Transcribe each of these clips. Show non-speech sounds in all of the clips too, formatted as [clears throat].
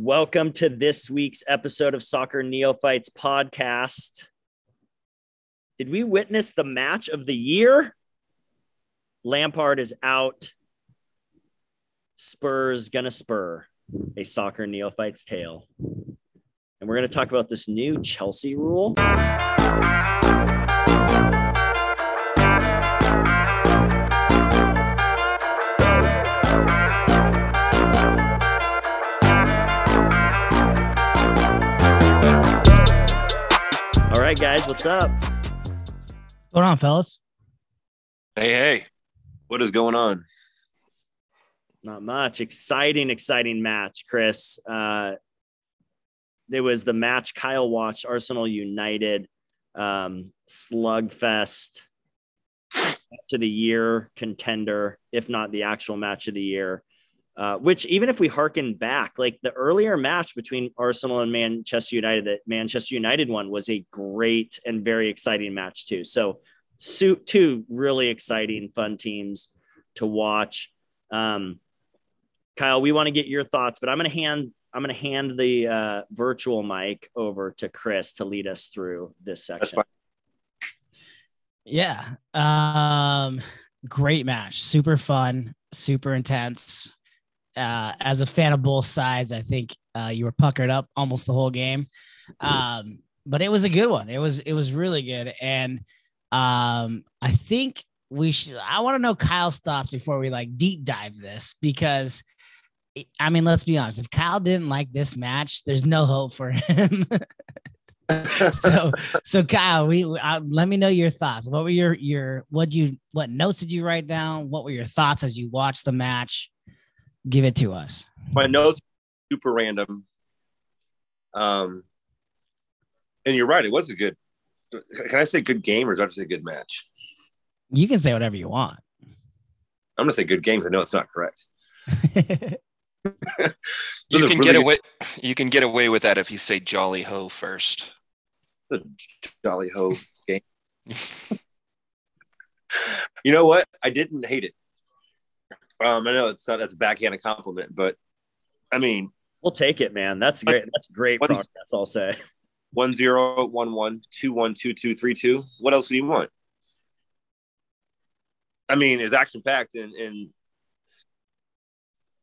Welcome to this week's episode of Soccer Neophytes podcast. Did we witness the match of the year? Lampard is out. Spurs gonna spur a soccer neophyte's tale. And we're gonna talk about this new Chelsea rule. Right, guys, what's up? What's going on, fellas? Hey, hey. What is going on? Not much. Exciting, exciting match, Chris. Uh, it was the match Kyle watched Arsenal United um, slugfest match of the year contender, if not the actual match of the year. Uh, which even if we harken back, like the earlier match between Arsenal and Manchester United, that Manchester United one was a great and very exciting match too. So, suit two really exciting, fun teams to watch. Um, Kyle, we want to get your thoughts, but I'm going to hand I'm going to hand the uh, virtual mic over to Chris to lead us through this section. Yeah. Um, great match. Super fun, super intense. Uh, as a fan of both sides, I think uh, you were puckered up almost the whole game. Um, but it was a good one. It was it was really good, and um, I think we should. I want to know Kyle's thoughts before we like deep dive this because, I mean, let's be honest. If Kyle didn't like this match, there's no hope for him. [laughs] so so Kyle, we uh, let me know your thoughts. What were your your what you what notes did you write down? What were your thoughts as you watched the match? Give it to us. My nose super random. Um, and you're right. It was a good. Can I say good game or is that just a good match? You can say whatever you want. I'm gonna say good game because I know it's not correct. [laughs] [laughs] you can really get away. You can get away with that if you say "jolly ho" first. The jolly ho [laughs] game. you know what? I didn't hate it. Um, I know it's not that's a backhanded compliment, but I mean, we'll take it, man. That's great. That's great one, progress. I'll say. One zero one one two one two two three two. What else do you want? I mean, it's action packed and and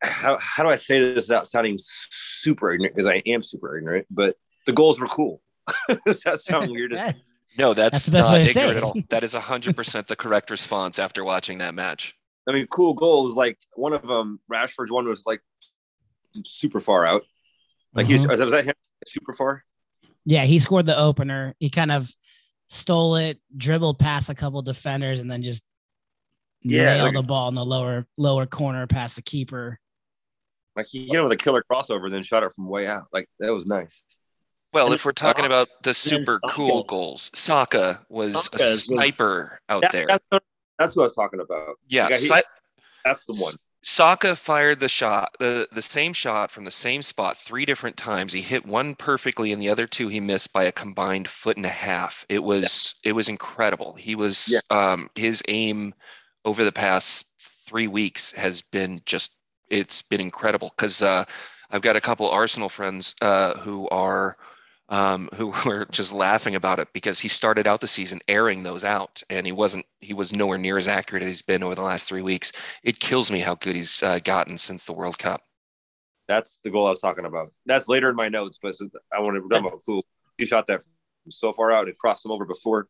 how how do I say this without sounding super ignorant? Because I am super ignorant, but the goals were cool. [laughs] Does that sound weird? [laughs] no, that's, that's not ignorant at all. That is hundred percent the correct response after watching that match. I mean, cool goals. Like one of them, Rashford's one was like super far out. Like mm-hmm. he was, was that him super far? Yeah, he scored the opener. He kind of stole it, dribbled past a couple defenders, and then just yeah, nailed like, the ball in the lower lower corner past the keeper. Like he hit him with a killer crossover, then shot it from way out. Like that was nice. Well, if we're talking about the super cool goals, Saka was Saka a sniper was, out that, there. That's, that's, what I was talking about. Yeah, like, that's the one. Saka fired the shot, the, the same shot from the same spot three different times. He hit one perfectly, and the other two he missed by a combined foot and a half. It was yeah. it was incredible. He was yeah. um, his aim over the past three weeks has been just it's been incredible because uh, I've got a couple Arsenal friends uh, who are um, who [laughs] were just laughing about it because he started out the season airing those out and he wasn't he was nowhere near as accurate as he's been over the last three weeks it kills me how good he's uh, gotten since the world cup that's the goal i was talking about that's later in my notes but i want to talk about cool he shot that so far out and crossed him over before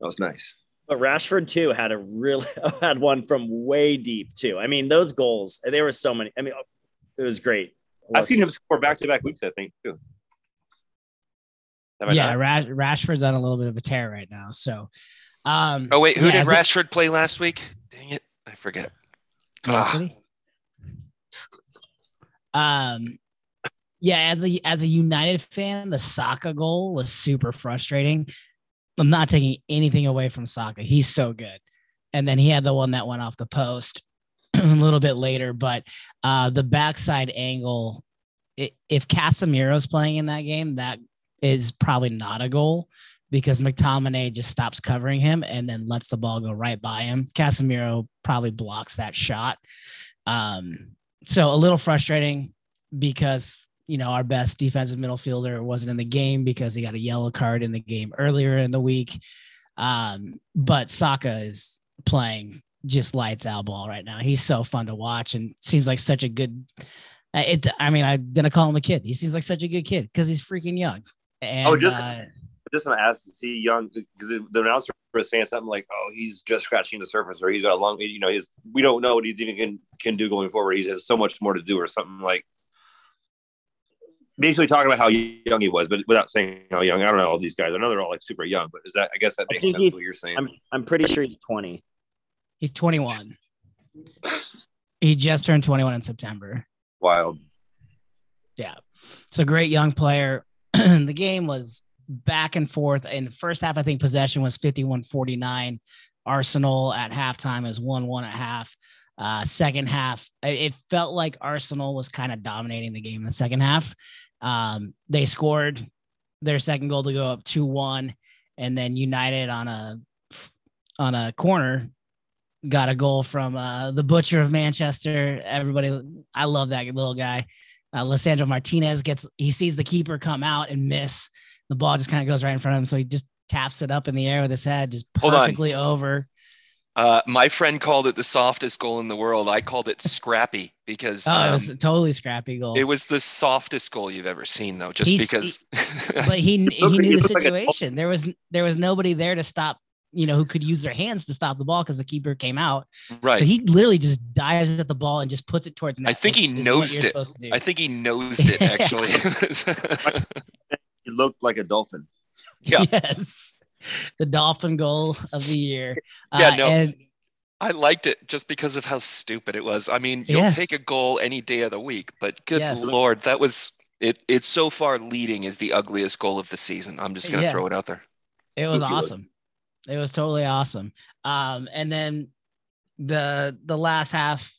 that was nice but Rashford too had a really [laughs] had one from way deep too. I mean, those goals there were so many. I mean, it was great. I've seen him score back to back weeks. I think too yeah, Rash, Rashford's on a little bit of a tear right now. So, um, oh wait, who yeah, did Rashford it, play last week? Dang it, I forget. Ah. Um, yeah, as a as a United fan, the Saka goal was super frustrating. I'm not taking anything away from Saka; he's so good. And then he had the one that went off the post [clears throat] a little bit later, but uh, the backside angle. It, if Casemiro's playing in that game, that is probably not a goal because McTominay just stops covering him and then lets the ball go right by him. Casemiro probably blocks that shot. Um, so a little frustrating because you know, our best defensive middle fielder wasn't in the game because he got a yellow card in the game earlier in the week. Um, but Saka is playing just lights out ball right now. He's so fun to watch and seems like such a good. It's. I mean, I'm gonna call him a kid. He seems like such a good kid because he's freaking young. And Oh, just- uh, just want to ask to see young because the announcer was saying something like oh he's just scratching the surface or he's got a long you know he's we don't know what he's even can, can do going forward he has so much more to do or something like basically talking about how young he was but without saying how young i don't know all these guys i know they're all like super young but is that i guess that makes sense what you're saying I'm I'm pretty sure he's 20. he's 21. he just turned 21 in September. wild Yeah. It's a great young player. [clears throat] the game was back and forth. In the first half, I think possession was 51 49. Arsenal at halftime is 1 1 at half. Uh, second half, it- felt like Arsenal was kind of dominating the game in the second half. Um, they scored their second goal to go up 2 1. And then United on a on a corner got a goal from uh, the butcher of Manchester. Everybody, I love that little guy. Uh, Lisandro Martinez gets he sees the keeper come out and miss. The ball just kind of goes right in front of him, so he just taps it up in the air with his head, just Hold on. perfectly over. Uh, my friend called it the softest goal in the world. I called it scrappy [laughs] because Oh, it um, was a totally scrappy goal. it was the softest goal you've ever seen, though. Just He's- because. but he [laughs] he knew the looked like a- situation. there was there was nobody there to stop. You know who could use their hands to stop the ball because the keeper came out. right. So he literally just dives at the ball and just puts it towards net. I think he which is what nosed it. supposed to do. I think he nosed it [laughs] actually. [laughs] he looked like a dolphin Yeah. Yes. The dolphin goal of the year. [laughs] Yeah, Uh, no. And I liked it just because of how stupid it was. I mean, you'll Yes. take a goal any day of the week, but good Yes. lord, that was it. It's so far leading is the ugliest goal of the season. I'm just gonna Yeah. throw it out there. it was awesome. It was totally awesome. Um, and then the the last half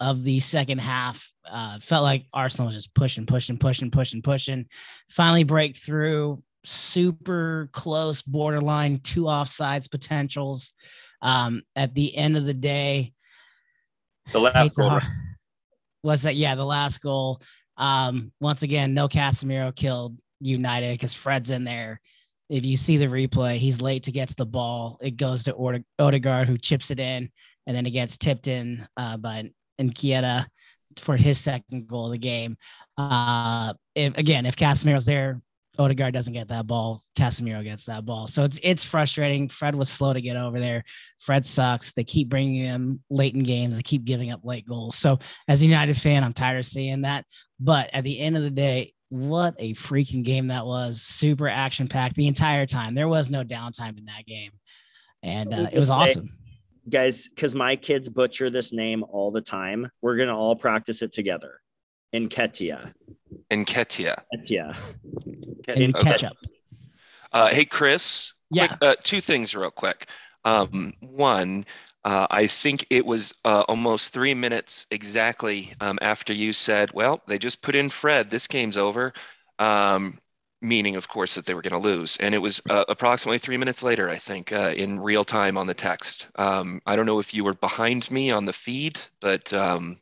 of the second half uh, felt like Arsenal was just pushing, pushing, pushing, pushing, pushing. Finally break through. Super close, borderline two offsides potentials. Um, at the end of the day, the last goal was that yeah the last goal um once again no casemiro killed united because fred's in there if you see the replay he's late to get to the ball it goes to Ode- odegaard who chips it in and then it gets tipped in uh by Nketiah for his second goal of the game uh if again if casemiro's there Odegaard doesn't get that ball. Casemiro gets that ball. So it's it's frustrating. Fred was slow to get over there. Fred sucks. They keep bringing him late in games. They keep giving up late goals. So as a United fan, I'm tired of seeing that. But at the end of the day, what a freaking game that was! Super action packed the entire time. There was no downtime in that game, and uh, it was Say- awesome. Guys, because my kids butcher this name all the time, we're gonna all practice it together. Nketiah. Nketiah. Nketiah. And okay. catch up. Uh, hey, Chris. Yeah. Quick, uh, two things real quick. Um, one, uh, I think it was uh, almost three minutes exactly um, after you said, "Well, they just put in Fred. This game's over," um, meaning, of course, that they were going to lose. And it was uh, approximately three minutes later, I think, uh, in real time on the text. Um, I don't know if you were behind me on the feed, but um,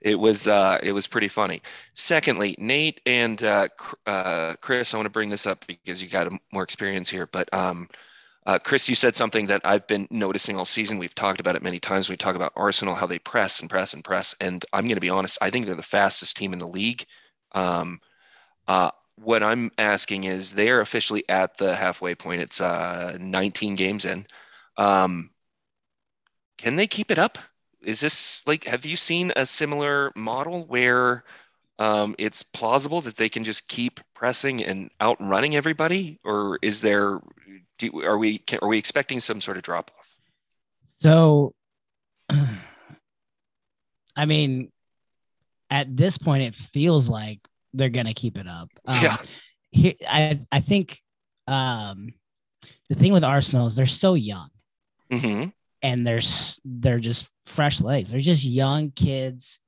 it was uh, it was pretty funny. Secondly, Nate and uh, uh, Chris, I want to bring this up because you got more experience here. But um, uh, Chris, you said something that I've been noticing all season. We've talked about it many times. We talk about Arsenal, how they press and press and press. And I'm going to be honest, I think they're the fastest team in the league. Um, uh, what I'm asking is they're officially at the halfway point. It's uh, 19 games in. Um, can they keep it up? Is this like, have you seen a similar model where um, it's plausible that they can just keep pressing and outrunning everybody, or is there? Do, are we can, are we expecting some sort of drop off? So, [clears throat] I mean, at this point, it feels like they're gonna keep it up. Um, Yeah. Here, I I think um, the thing with Arsenal is they're so young hmm and they're they're just fresh legs. They're just young kids.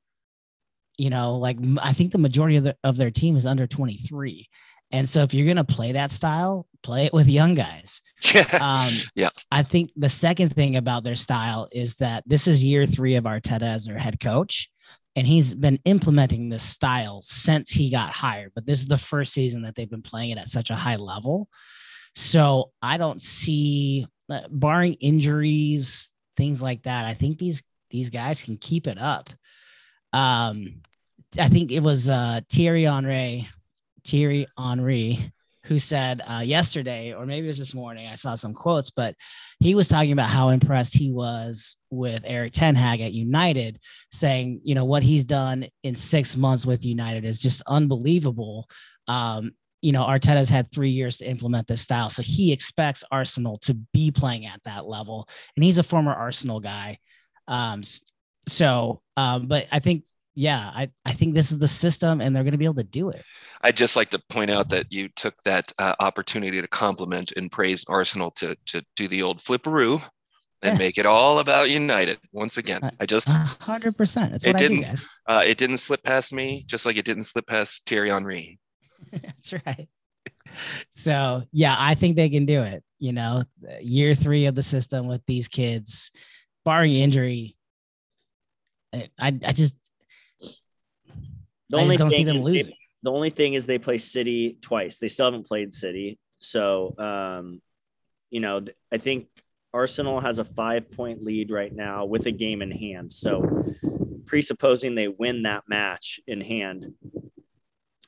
You know, like I think the majority of, the, of their team is under 23. And so if you're going to play that style, play it with young guys. [laughs] Yeah. Um, yeah. I think the second thing about their style is that this is year three of Arteta as their head coach. and he's been implementing this style since he got hired. But this is the first season that they've been playing it at such a high level. So I don't see, uh, barring injuries, things like that. I think these these guys can keep it up. Um, I think it was uh, Thierry Henry, Thierry Henry who said uh, yesterday, or maybe it was this morning, I saw some quotes, but he was talking about how impressed he was with Erik Ten Hag at United, saying, you know, what he's done in six months with United is just unbelievable. Um, you know, Arteta's had three years to implement this style. So he expects Arsenal to be playing at that level. And he's a former Arsenal guy. Um, so, um, but I think yeah, I, I think this is the system and they're going to be able to do it. I'd just like to point out that you took that uh, opportunity to compliment and praise Arsenal to, to do the old flipperoo and yeah. make it all about United once again. Uh, I just hundred percent. That's what it I didn't, do, guys. Uh, it didn't slip past me, just like it didn't slip past Thierry Henry. [laughs] [laughs] That's right. So yeah, I think they can do it. You know, year three of the system with these kids, barring injury. I I just the I only don't see them they, the only thing is they play City twice. They still haven't played City. So, um, you know, I think Arsenal has a five point lead right now with a game in hand. So, presupposing they win that match in hand,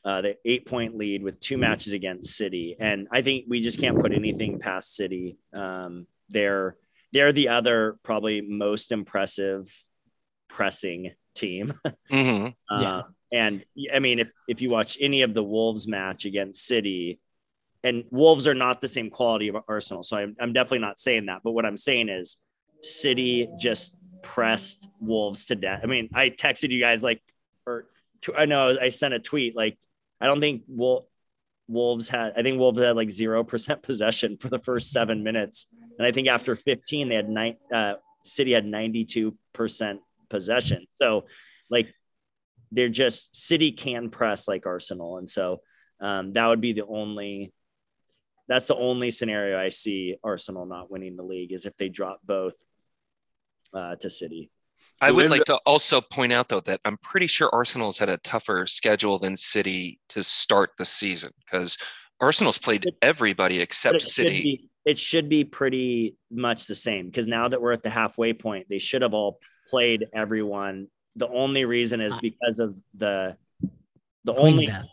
uh, the eight point lead with two matches against City. And I think we just can't put anything past City. Um, they're, they're the other probably most impressive pressing team. [laughs] Mm-hmm. uh, Yeah. And I mean, if if you watch any of the Wolves match against City, and Wolves are not the same quality of Arsenal, so I'm, I'm definitely not saying that. But what I'm saying is, City just pressed Wolves to death. I mean, I texted you guys like, or I know I sent a tweet like, I don't think Wol- Wolves had. I think Wolves had like zero percent [laughs] possession for the first seven minutes, and I think after 15 they had nine. Uh, City had 92 percent possession. So, like they're just City can press like Arsenal, and so um, that would be the only. That's the only scenario I see Arsenal not winning the league is if they drop both uh, to City. I would like to also point out though that I'm pretty sure Arsenal's had a tougher schedule than City to start the season because Arsenal's played everybody except it should City. be it should be pretty much the same because now that we're at the halfway point, they should have all played everyone. The only reason is because of the the Queen's only death.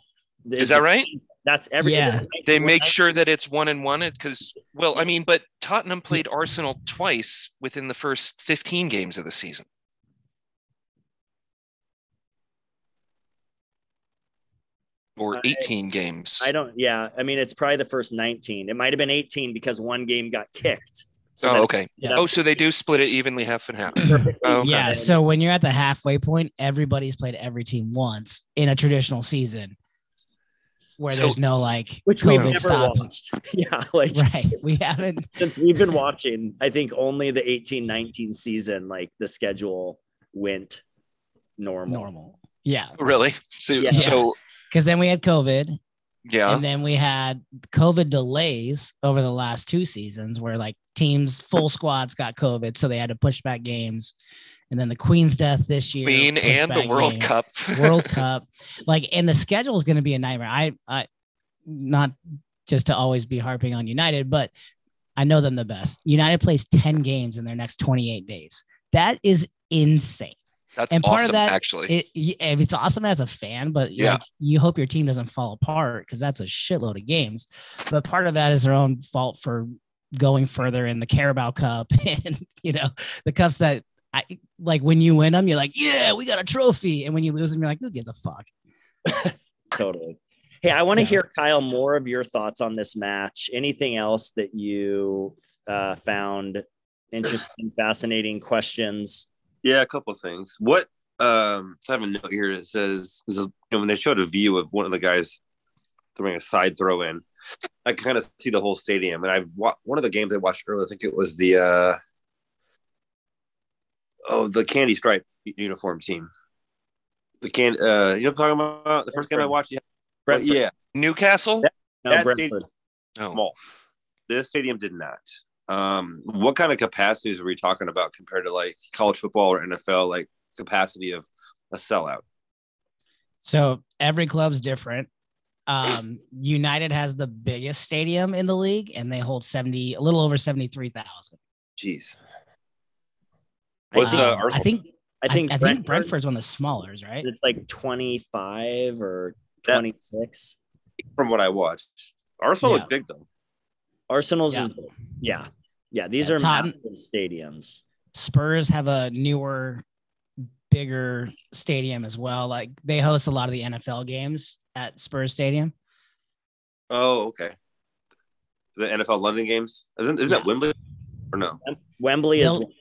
Is that right? That's every Yeah. They make sure that it's one and one because well, I mean, but Tottenham played Arsenal twice within the first 15 games of the season. Or I- 18 games. I don't. Yeah, I mean, it's probably the first 19. It might have been 18 because one game got kicked. Oh, that- okay. Yeah. Oh, so they do split it evenly half and half. Oh, okay. Yeah. So when you're at the halfway point, everybody's played every team once in a traditional season where So- there's no like which we've COVID never stop. watched. [laughs] Yeah, like Right. We haven't. [laughs] since we've been watching, I think only the 18 19 season, like the schedule went normal. normal. Yeah. Really? So, Yeah. so Because then we had COVID yeah. and then we had COVID delays over the last two seasons where like teams, full squads got COVID. So they had to push back games. And then the Queen's death this year. Queen and the World games. Cup. [laughs] World [laughs] Cup. Like, and the schedule is going to be a nightmare. I, I, not just to always be harping on United, but I know them the best. United plays 10 games in their next 28 days. That is insane. That's and part of that- actually. It, it's awesome as a fan, but Yeah. like, you hope your team doesn't fall apart because that's a shitload of games. But part of that is their own fault for going further in the Carabao Cup [laughs] and you know the cups that I like when you win them, you're like, yeah, we got a trophy, and when you lose them, you're like, who gives a fuck? [laughs] Totally. Hey, I want to So- hear Kyle more of your thoughts on this match. Anything else that you uh, found interesting, fascinating questions? Yeah, a couple of things. What um I have a note here that says this is, you know, when they showed a view of one of the guys throwing a side throw in, I kind of see the whole stadium. And I wa- one of the games I watched earlier, I think it was the uh oh the candy stripe uniform team. The can uh you know what I'm talking about? The first game I watched, yeah, Brentford. yeah, Newcastle? No, That Brentford. Oh, small. This stadium did not. Um, what kind of capacities are we talking about compared to like college football or NFL? Like capacity of a sellout? So every club's different. Um, [laughs] United has the biggest stadium in the league, and they hold seventy, a little over seventy three thousand. Jeez. What's think, uh, Um, I think I think, I, think Brentford, Brentford's one of the smallers, right? it's like 25 or That- 26. from what I watched. Arsenal Yeah. looked big though. Arsenal's Yeah. is yeah. Yeah, these Yeah, are Tottenham- massive stadiums. Spurs have a newer, bigger stadium as well. Like they host a lot of the NFL games at Spurs Stadium. Oh, okay. The NFL London games isn't isn't Yeah. that Wembley or no? Wembley is They'll-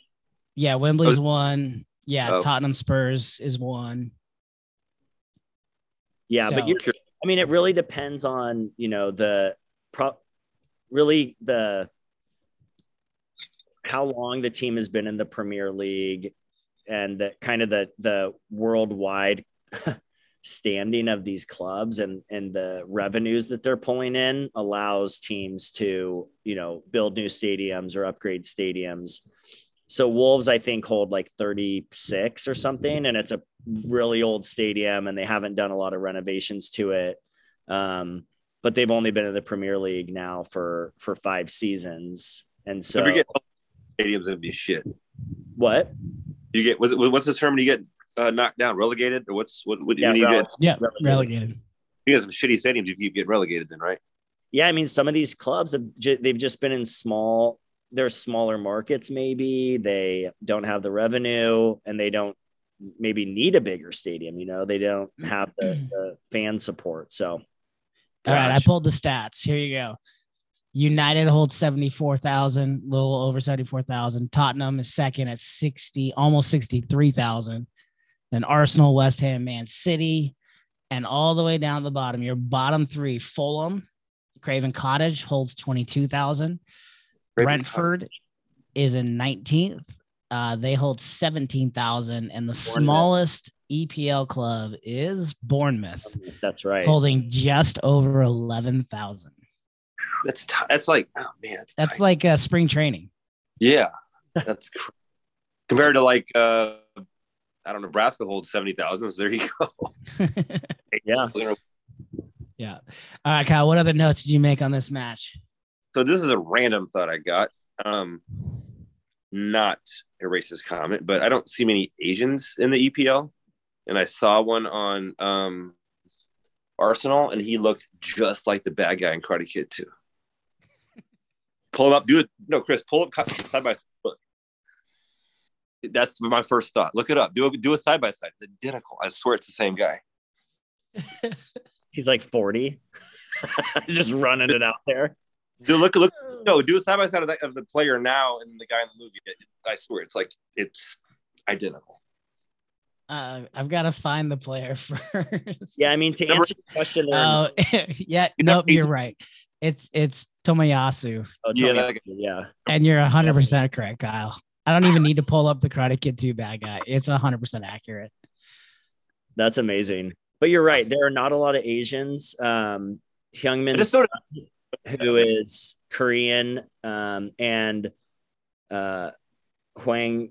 Yeah, Wembley's Oh. one. Yeah, Oh. Tottenham Spurs is one. yeah, but So- you I mean it really depends on, you know, the pro really the how long the team has been in the Premier League and the kind of the the worldwide [laughs] standing of these clubs and and the revenues that they're pulling in allows teams to you know build new stadiums or upgrade stadiums. So wolves i think hold like 36 or something and it's a really old stadium and they haven't done a lot of renovations to it. Um, but they've only been in the premier league now for for five seasons and so if you get stadiums, it'd be shit. what You get was it what's the term when you get uh, knocked down, relegated, or what's what? what Yeah, when you rele- get Yeah, Relegated. relegated. you get some shitty stadiums, you keep getting relegated, then right? yeah i mean some of these clubs have ju- they've just been in small they're smaller markets maybe they don't have the revenue and they don't maybe need a bigger stadium you know they don't have the, the fan support so All right, I pulled the stats. Here you go. United holds 74,000, little over 74,000. Tottenham is second at 60, almost 63,000. Then Arsenal, West Ham, Man City, and all the way down the bottom, your bottom three, Fulham, Craven Cottage holds 22,000. Brentford is in 19th. Uh, they hold 17,000. And the smallest EPL club is Bournemouth, that's right holding just over 11,000. That's t- that's like oh man, that's That's tight. like uh, spring training. yeah, that's cr- [laughs] compared to like uh I don't know, Nebraska holds seventy thousand. So there you go. [laughs] yeah yeah. All right, Kyle, what other notes did you make on this match? So this is a random thought I got. Um, not a racist comment, but I don't see many Asians in the EPL, and I saw one on um, Arsenal, and he looked just like the bad guy in Karate Kid too. [laughs] Pull him up, do it. No, Chris, pull up side by side. Look, that's my first thought. Look it up. Do a do a side by side. It's identical. I swear it's the same guy. [laughs] he's like 40 [laughs] just running it out there Do look look. No, do a side by side of the, player now and the guy in the movie. I swear, it's like it's identical. Uh, I've got to find the player [laughs] first. yeah i mean to Number- answer your question there Oh, [laughs] yeah. It's Nope, you're right. It's it's Tomiyasu, oh, Yeah, yeah, yeah and you're 100 percent correct, Kyle. I don't even need to pull up the Karate Kid 2 bad guy. It's 100 percent accurate. that's amazing but you're right there are not a lot of asians um I Heung-min just who is Korean, um, and uh, Hwang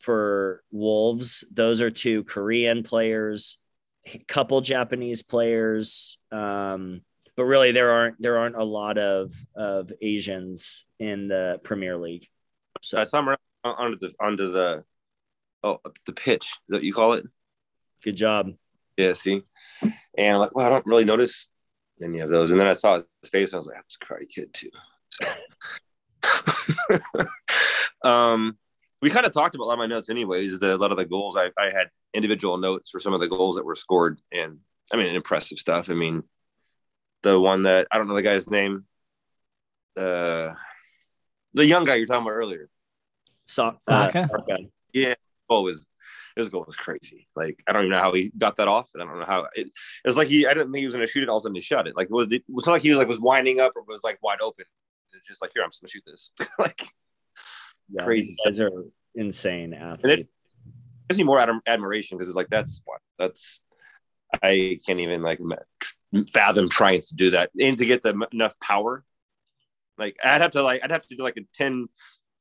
for Wolves. Those are two Korean players, a couple Japanese players, um, but really there aren't there aren't a lot of of Asians in the Premier League. So I saw him around onto the under the oh the pitch. Is that what you call it? good job. Yeah. See, and I'm like, well, I don't really notice any of those. And then I saw his face, and I was like, that's a Karate Kid too. So. [laughs] um, we kind of talked about a lot of my notes, anyways. The, a lot of the goals I, I had individual notes for some of the goals that were scored, and I mean, impressive stuff. I mean, the one that I don't know the guy's name, uh, the young guy you're talking about earlier. So, uh, Saka? Saka. Yeah, goal was his goal was crazy. Like I don't even know how he got that off. and I don't know how it, it was like he. I didn't think he was going to shoot it. All of a sudden he shot it. Like it was it was not like he was like was winding up or was like wide open. It's just like here I'm just going to shoot this. [laughs] like Yeah, Crazy guys are insane athletes. it gives me more adm- admiration because it's like that's what that's. I can't even like fathom trying to do that and to get the enough power. Like I'd have to like I'd have to do like a 10,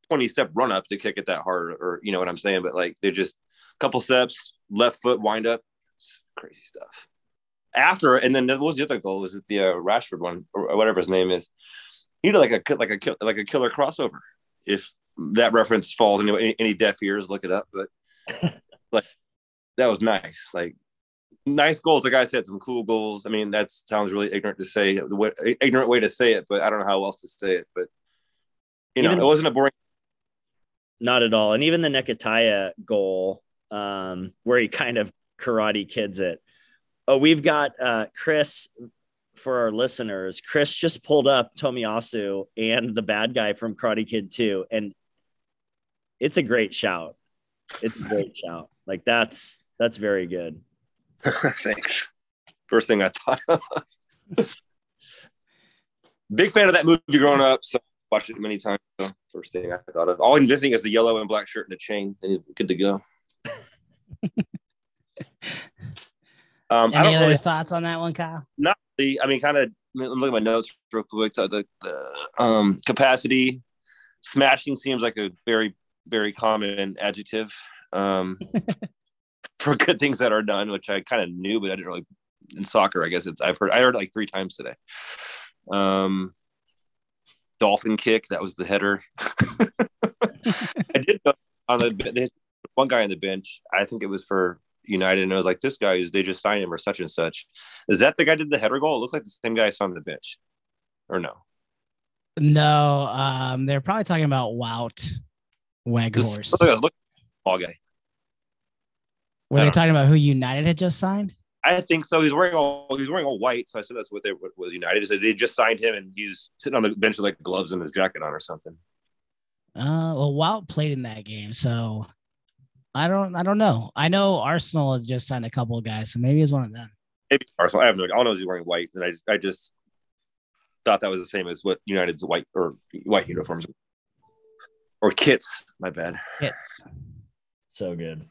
20 step run up to kick it that hard, or you know what I'm saying. But like they're just a couple steps, left foot wind up, it's crazy stuff. After and then what was the other goal? Was it the uh, Rashford one or whatever his name is? He did like a like a like a killer crossover. If that reference falls into any, any deaf ears, look it up. But [laughs] like that was nice. Like nice goals. The guy said some cool goals. I mean, that sounds really ignorant to say, the way, ignorant way to say it, but I don't know how else to say it. But you know, even, it wasn't a boring. Not at all. And even the Nekataya goal, um, where he kind of karate kids it. Oh, we've got uh, Chris for our listeners. Chris just pulled up Tomiyasu and the bad guy from Karate Kid 2, and it's a great shout. It's a great shout. Like that's that's very good. [laughs] Thanks. First thing I thought of. [laughs] Big fan of that movie growing up, so watched it many times. So first thing I thought of. All I'm missing is the yellow and black shirt and the chain. and he's good to go. [laughs] um, Any other really, thoughts on that one, Kyle? Not really. I mean, kind of. I'm looking at my notes real quick. The, the um, capacity, smashing seems like a very, very common adjective. Um, for good things that are done, which I kind of knew, but I didn't really in soccer. I guess it's I've heard I heard like three times today. Um, dolphin kick that was the header. [laughs] I did on the one guy on the bench. I think it was for United, and I was like, this guy is they just signed him or such and such. Is that the guy did the header goal? It looks like the same guy I saw on the bench, or no? No, um, they're probably talking about Wout Weghorst. Look, look, all guy. Were they talking about who United had just signed? I think so. He's wearing all he's wearing all white, so I said that's what they what was United. So they just signed him, and he's sitting on the bench with like gloves and his jacket on or something. Uh, well, Wout played in that game, so I don't I don't know. I know Arsenal has just signed a couple of guys, so maybe it's one of them. Maybe Arsenal. I have no. All I know is he's wearing white, and I just I just thought that was the same as what United's white or white uniforms or kits. My bad. Kits. So good.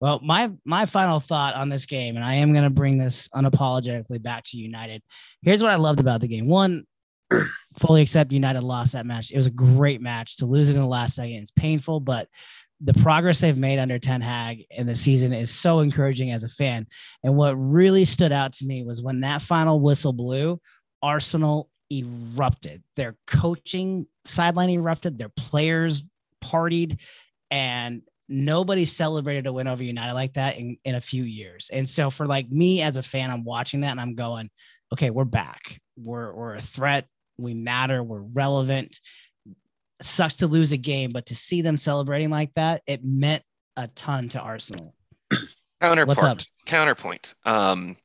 Well, my my final thought on this game, and I am going to bring this unapologetically back to United. Here's what I loved about the game. One, [clears throat] fully accept United lost that match. It was a great match. To lose it in the last second is painful, but the progress they've made under Ten Hag in the season is so encouraging as a fan. And what really stood out to me was when that final whistle blew, Arsenal erupted. Their coaching sideline erupted. Their players partied, and nobody celebrated a win over United like that in, in a few years. And so for like me as a fan, I'm watching that and I'm going, okay, we're back. We're we're a threat. We matter. We're relevant. Sucks to lose a game, but to see them celebrating like that, it meant a ton to Arsenal. Counterpoint. Counterpoint. Um,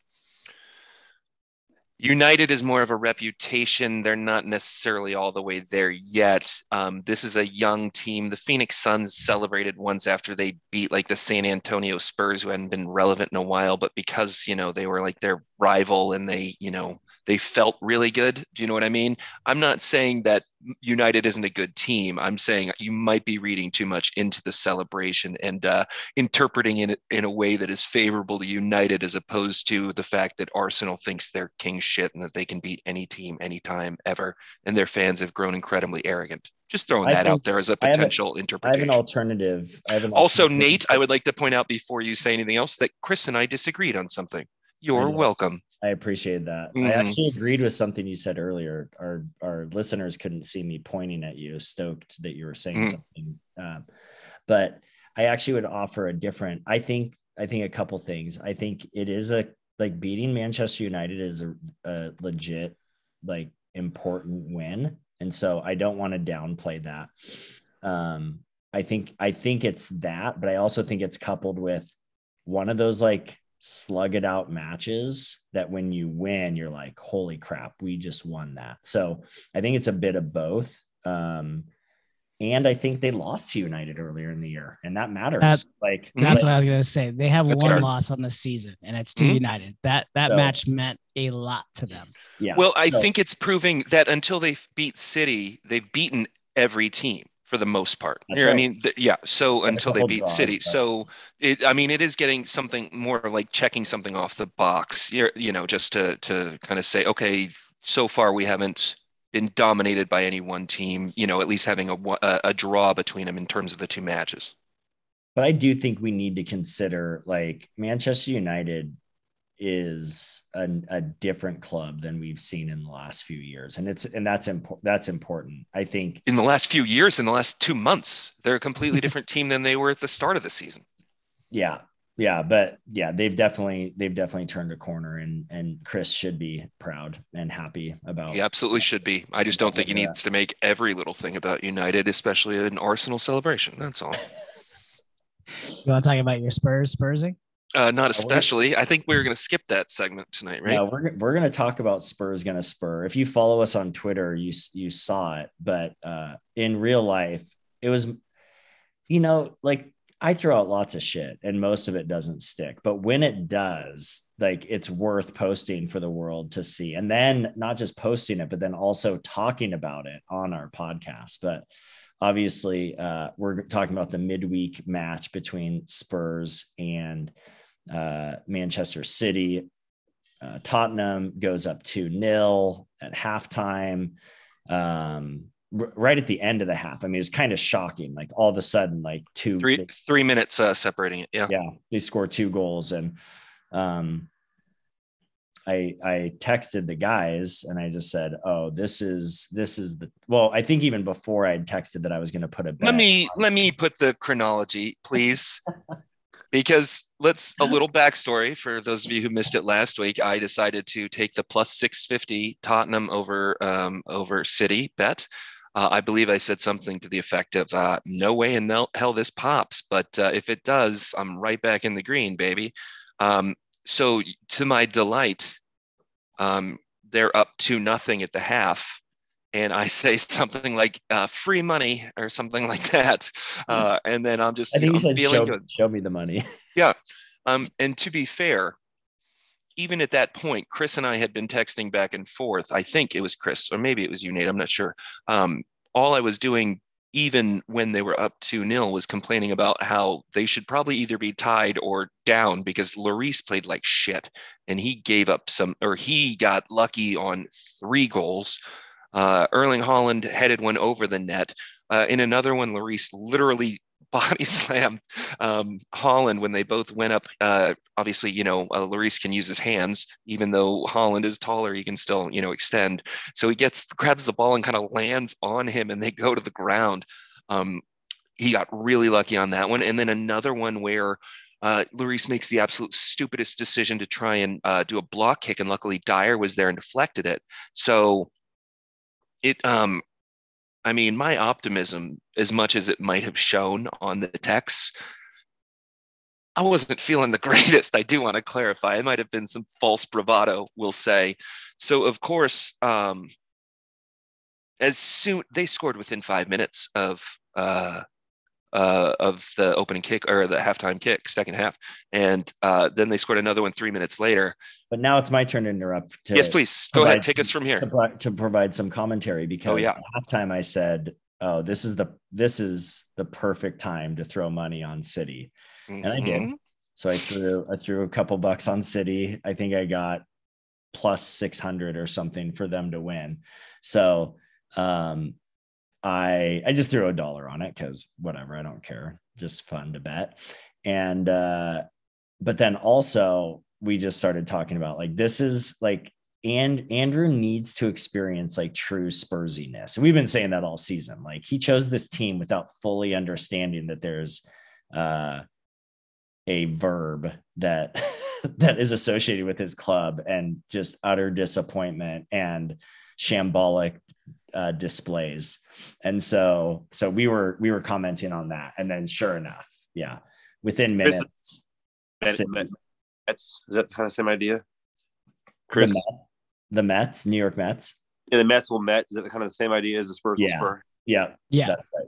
United is more of a reputation. They're not necessarily all the way there yet. Um, this is a young team. The Phoenix Suns celebrated once after they beat like the San Antonio Spurs, who hadn't been relevant in a while, but because you know they were like their rival and they you know they felt really good. Do you know what I mean? I'm not saying that United isn't a good team. I'm saying you might be reading too much into the celebration and uh, interpreting it in a way that is favorable to United as opposed to the fact that Arsenal thinks they're king shit and that they can beat any team anytime ever. And their fans have grown incredibly arrogant. Just throwing that out there as a potential I a, interpretation. I have an alternative. I have an also, alternative. Nate, I would like to point out before you say anything else that Chris and I disagreed on something. You're welcome. I appreciate that. Mm-hmm. I actually agreed with something you said earlier. Our our listeners couldn't see me pointing at you, stoked that you were saying mm-hmm. something. Um, but I actually would offer a different. I think I think a couple things. I think it is a like beating Manchester United is a, a legit like important win, and so I don't want to downplay that. Um, I think I think it's that, but I also think it's coupled with one of those like slug it out matches that when you win, you're like, holy crap, we just won that. So I think it's a bit of both. Um, and I think they lost to United earlier in the year, and that matters. That, like that's like, what I was gonna say. They have one hard. loss on the season, and it's to mm-hmm. United. That that so, match meant a lot to them. Yeah. Well, I so, think it's proving that until they beat City, they've beaten every team for the most part. Right. I mean, th- yeah. So yeah, until they beat draws, City, so it. I mean, it is getting something more like checking something off the box. You're, you know, just to to kind of say, okay, so far we haven't been dominated by any one team. You know, at least having a a, a draw between them in terms of the two matches. But I do think we need to consider like Manchester United is a, a different club than we've seen in the last few years. And it's and that's important that's important. I think in the last few years in the last two months they're a completely different team than they were at the start of the season. Yeah. Yeah. But yeah they've definitely they've definitely turned a corner and and chris should be proud and happy about he absolutely should be. I just don't think he needs to make every little thing about united especially an arsenal celebration. That's all. You want to talk about your spurs spursing uh, not especially. I think we are going to skip that segment tonight, right? Yeah, we're we're going to talk about Spurs going to spur. If you follow us on Twitter, you you saw it, but uh, in real life, it was, you know, like I throw out lots of shit, and most of it doesn't stick. But when it does, like it's worth posting for the world to see, and then not just posting it, but then also talking about it on our podcast. But obviously, uh, we're talking about the midweek match between Spurs and uh, Manchester City. Uh, Tottenham goes up 2 0 at halftime. Um, r- right at the end of the half. I mean, it's kind of shocking. Like all of a sudden, like two, three, they, three minutes uh, separating it. Yeah. Yeah. They score two goals. And um, I, I texted the guys and I just said, "Oh, this is this is the well." I think even before I had texted that I was going to put it. Let me let me put the chronology, please. [laughs] because let's a little [laughs] backstory for those of you who missed it last week. I decided to take the plus 650 Tottenham over um, over City bet. Uh, I believe I said something to the effect of uh, "No way in hell this pops," but uh, if it does, I'm right back in the green, baby. Um, so, to my delight, um, they're up to nothing at the half, and I say [laughs] something like uh, "free money" or something [laughs] like that, hmm. uh, and then I'm just I think know, you said show, show, me the money. [laughs] yeah, um, and to be fair, even at that point, Chris and I had been texting back and forth. I think it was Chris, or maybe it was you, Nate. I'm not sure. Um, all I was doing, even when they were up 2 0, was complaining about how they should probably either be tied or down because Lloris played like shit and he gave up some, or he got lucky on three goals. Uh, Erling Haaland headed one over the net. Uh, in another one, Lloris literally [laughs] body slammed um, Haaland when they both went up. Uh, obviously, you know, uh, can use his hands, even though Haaland is taller, he can still, you know, extend. So he gets grabs the ball and kind of lands on him, and they go to the ground. Um, he got really lucky on that one, and then another one where. Uh, makes the absolute stupidest decision to try and uh, do a block kick, and luckily Dier was there and deflected it. So it um I mean, my optimism, as much as it might have shown on the text, I wasn't feeling the [laughs] greatest. I do want to clarify. It might have been some false bravado, we'll say. So, of course, um, as soon they scored within five minutes of uh, uh, of the opening kick or the halftime kick, second half, and uh, then they scored another one three minutes later. But now it's my turn to interrupt. To yes, please go ahead. Take us from here to, to provide some commentary because oh, yeah. halftime I said, "Oh, this is the this is the perfect time to throw money on City," mm-hmm. and I did. Mm-hmm. So I threw I threw a couple bucks on City. I think I got plus six hundred or something for them to win. So um, I I just threw a dollar on it because whatever, I don't care. Just fun to bet. And uh, but then also we just started talking about like this is like and Andrew needs to experience like true Spursiness. And we've been saying that all season. Like he chose this team without fully understanding that there's uh, a verb that [laughs] that is associated with his club and just utter disappointment and shambolic uh, displays. And so so we were we were commenting on that. And then sure enough yeah within minutes. Mets, Mets, is that the kind of same idea? Chris? The, Met, the mets? New york mets? Yeah the mets will met. Is that kind of the same idea as the spurs yeah. spur yeah. Yeah. That's right.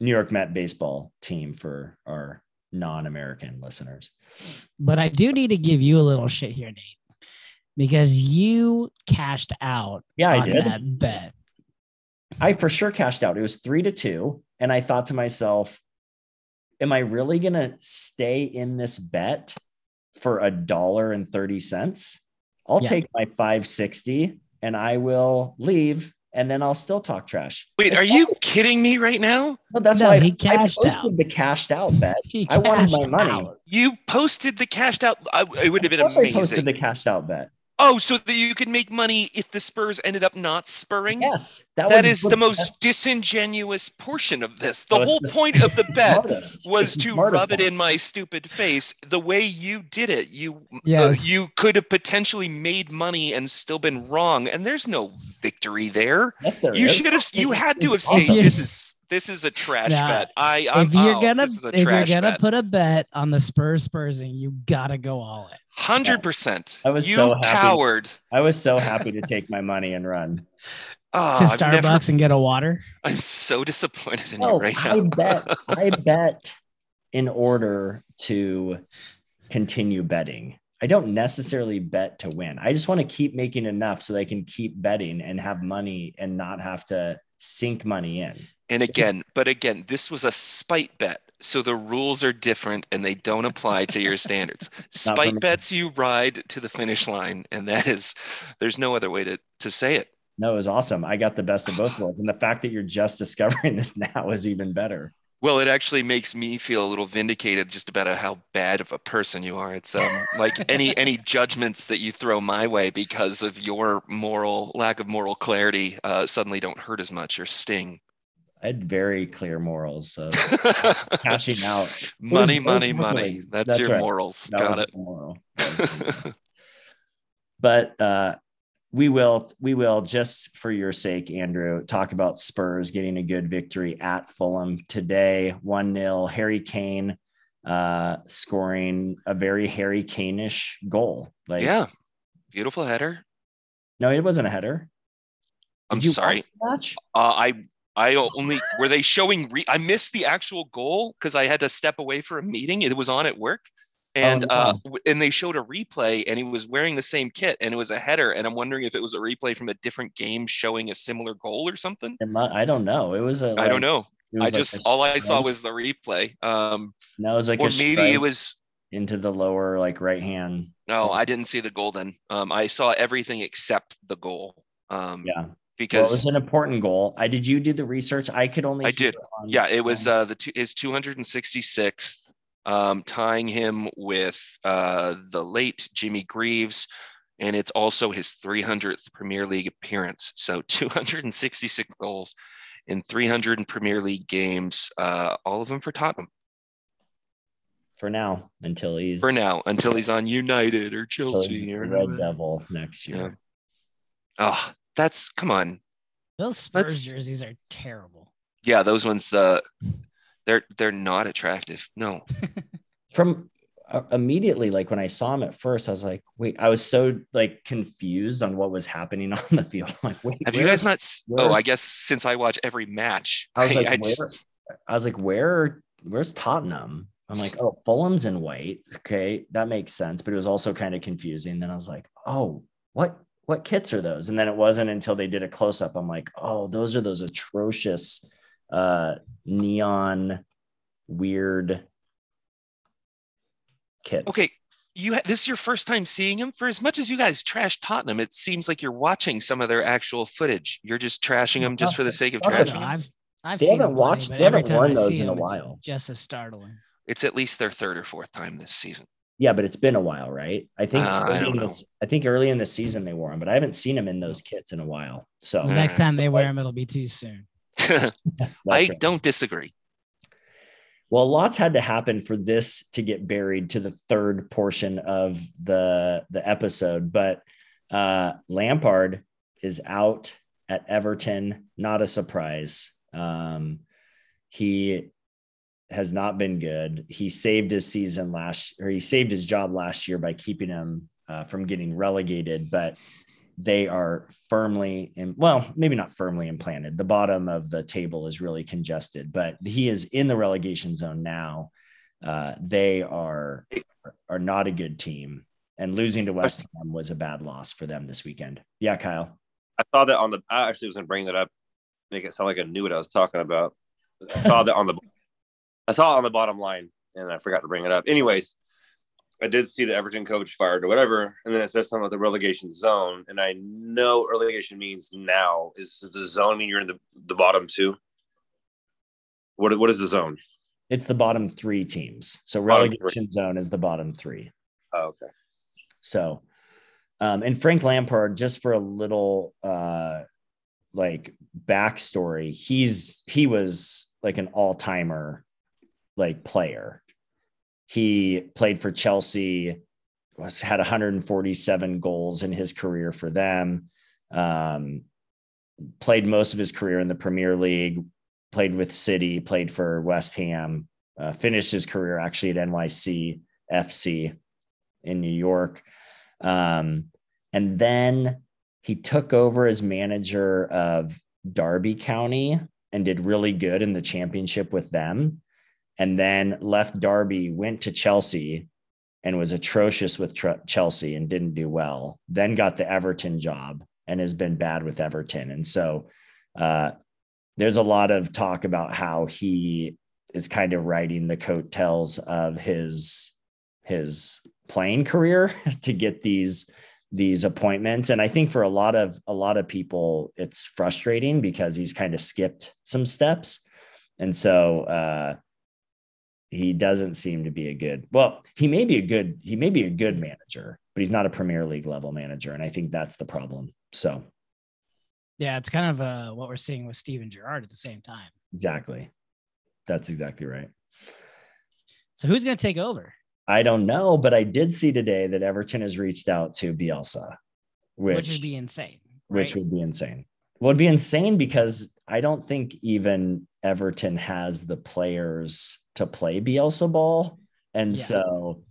New york met baseball team for our non-american listeners. But i do need to give you a little shit here nate because you cashed out yeah i did that bet I for sure cashed out. It was three to two. And I thought to myself, am I really going to stay in this bet for a dollar and 30 cents? I'll yeah. take my 560 and I will leave and then I'll still talk trash. Wait, are you kidding me right now? No, that's No, why he I cashed posted out. the cashed out bet. [laughs] He I wanted my money. out. You posted the cashed out. I, it would have Of been course I posted the cashed out bet. Oh, so that you could make money if the Spurs ended up not spurring? Yes, that, That is the most disingenuous portion of this. The it's whole the- point of the [laughs] bet smartest. was It's to rub it in my stupid face. The way you did it, you uh, you could have potentially made money and still been wrong, and there's no victory there. Yes, there you is. should have. You had to have if said, "This is this is a trash Nah, bet." I I'm, if you're oh, gonna this if you're gonna bet. put a bet on the Spurs Spursing, you gotta go all in. Hundred percent. I was you so happy. coward. I was so happy to [laughs] take my money and run. Oh, to I've Starbucks never- and get a water. I'm so disappointed in you oh, right now. I bet. I [laughs] bet in order to continue betting. I don't necessarily bet to win. I just want to keep making enough so that I can keep betting and have money and not have to sink money in. And again, but again, this was a spite bet. So the rules are different and they don't apply to your standards. [laughs] Not for me. Spite bets you ride to the finish line. And that is, there's no other way to, to say it. No, it was awesome. I got the best of both worlds. And the fact that you're just discovering [laughs] this now is even better. Well, it actually makes me feel a little vindicated just about how bad of a person you are. It's um like [laughs] any any judgments that you throw my way because of your moral lack of moral clarity uh, suddenly don't hurt as much or sting. I had very clear morals. So [laughs] cashing out. money, money, money. That's, That's your right. morals. That Got it. [laughs] moral. but uh, we will we will just for your sake, Andrew, talk about Spurs getting a good victory at Fulham today, one 0 Harry Kane uh, scoring a very Harry Kane-ish goal. Like, yeah. Beautiful header. no, it wasn't a header. I'm sorry. watch? Uh, I I only were they showing re- I missed the actual goal because I had to step away for a meeting. It was on at work. And no. uh and they showed a replay and he was wearing the same kit and it was a header and I'm wondering if it was a replay from a different game showing a similar goal or something. I don't know. It was a. I don't know. I like just a all I saw was the replay. Um No, it was like or maybe it was into the lower like right hand. no, I didn't see the goal then. Um I saw everything except the goal. Um Yeah. Well, it was an important goal. I did you do the research? I could only. I did. on- Yeah, it was uh, the two, his 266th, um, tying him with uh, the late Jimmy Greaves, and it's also his 300th Premier League appearance. So [laughs] 266 goals in 300 Premier League games, uh, all of them for Tottenham for now until he's for now, until he's on United or Chelsea or Red Devil next year. Yeah. Oh, that's come on. Those Spurs Let's- jerseys are terrible. Yeah, those ones. The they're they're not attractive. No. [laughs] From uh, immediately, like when I saw him at first, I was like, "Wait!" I was so like confused on what was happening [laughs] on the field. I'm like, wait, Have you guys not? Oh, I guess since I watch every match, I was like, I where? just- I was like, where? Where's Tottenham? I'm like, oh, Fulham's in white. Okay, that makes sense. But it was also kind of confusing. Then I was like, oh, what? What kits are those? And then it wasn't until they did a close up. I'm like, oh, those are those atrocious uh, neon weird kits. Okay, you ha- this is your first time seeing him. For as much as you guys trash Tottenham, it seems like you're watching some of their actual footage. You're just trashing them just for the sake of trashing No, trashing. 'em. I've I've They seen haven't them plenty, watched- but they haven't worn those in a while. Just as startling. It's at least their third or fourth time this season. Yeah, but it's been a while, right? I think Uh, I early don't in know. I think early in the season they wore them, but I haven't seen them in those kits in a while. So The next time they wear them, it'll be too soon. [laughs] I right. don't disagree. Well, lots had to happen for this to get buried to the third portion of the the episode, but uh, Lampard is out at Everton. Not a surprise. Um, he has not been good. He saved his season last, or he saved his job last year by keeping him uh, from getting relegated, but they are firmly in well maybe not firmly implanted the bottom of the table is really congested but he is in the relegation zone now uh, they are are not a good team and losing to west ham was a bad loss for them this weekend yeah kyle I saw that on the. I actually was going to bring that up, make it sound like I knew what I was talking about. I saw that on the. I saw it on the bottom line, and I forgot to bring it up. Anyways, I did see the Everton coach fired or whatever, and then it says something about the relegation zone, and I know relegation means now. Is the zone mean you're in the, the bottom two? What what is the zone? It's the bottom three teams. So relegation zone is the bottom three. Oh, okay. So, um, and Frank Lampard, just for a little uh, like backstory, he's he was like an all timer like player. He played for Chelsea, was had 147 goals in his career for them. Um, played most of his career in the Premier League. Played with City, played for West Ham. Uh, finished his career actually at NYC FC in New York. Um, and then he took over as manager of Derby County and did really good in the championship with them. And then left Derby, went to Chelsea and was atrocious with Tr- Chelsea and didn't do well. Then got the Everton job and has been bad with Everton. And so uh, there's a lot of talk about how he is kind of riding the coattails of his his playing career [laughs] to get these these appointments and i think for a lot of a lot of people it's frustrating because he's kind of skipped some steps and so uh he doesn't seem to be a good well he may be a good he may be a good manager but he's not a premier league level manager and i think that's the problem so Yeah, it's kind of uh, what we're seeing with Steven Gerrard at the same time. exactly that's exactly right So who's going to take over? i don't know but i did see today that everton has reached out to bielsa which Which, would be insane. which would be insane. Would be insane because I don't think even Everton has the players to play Bielsa ball, and Yeah. so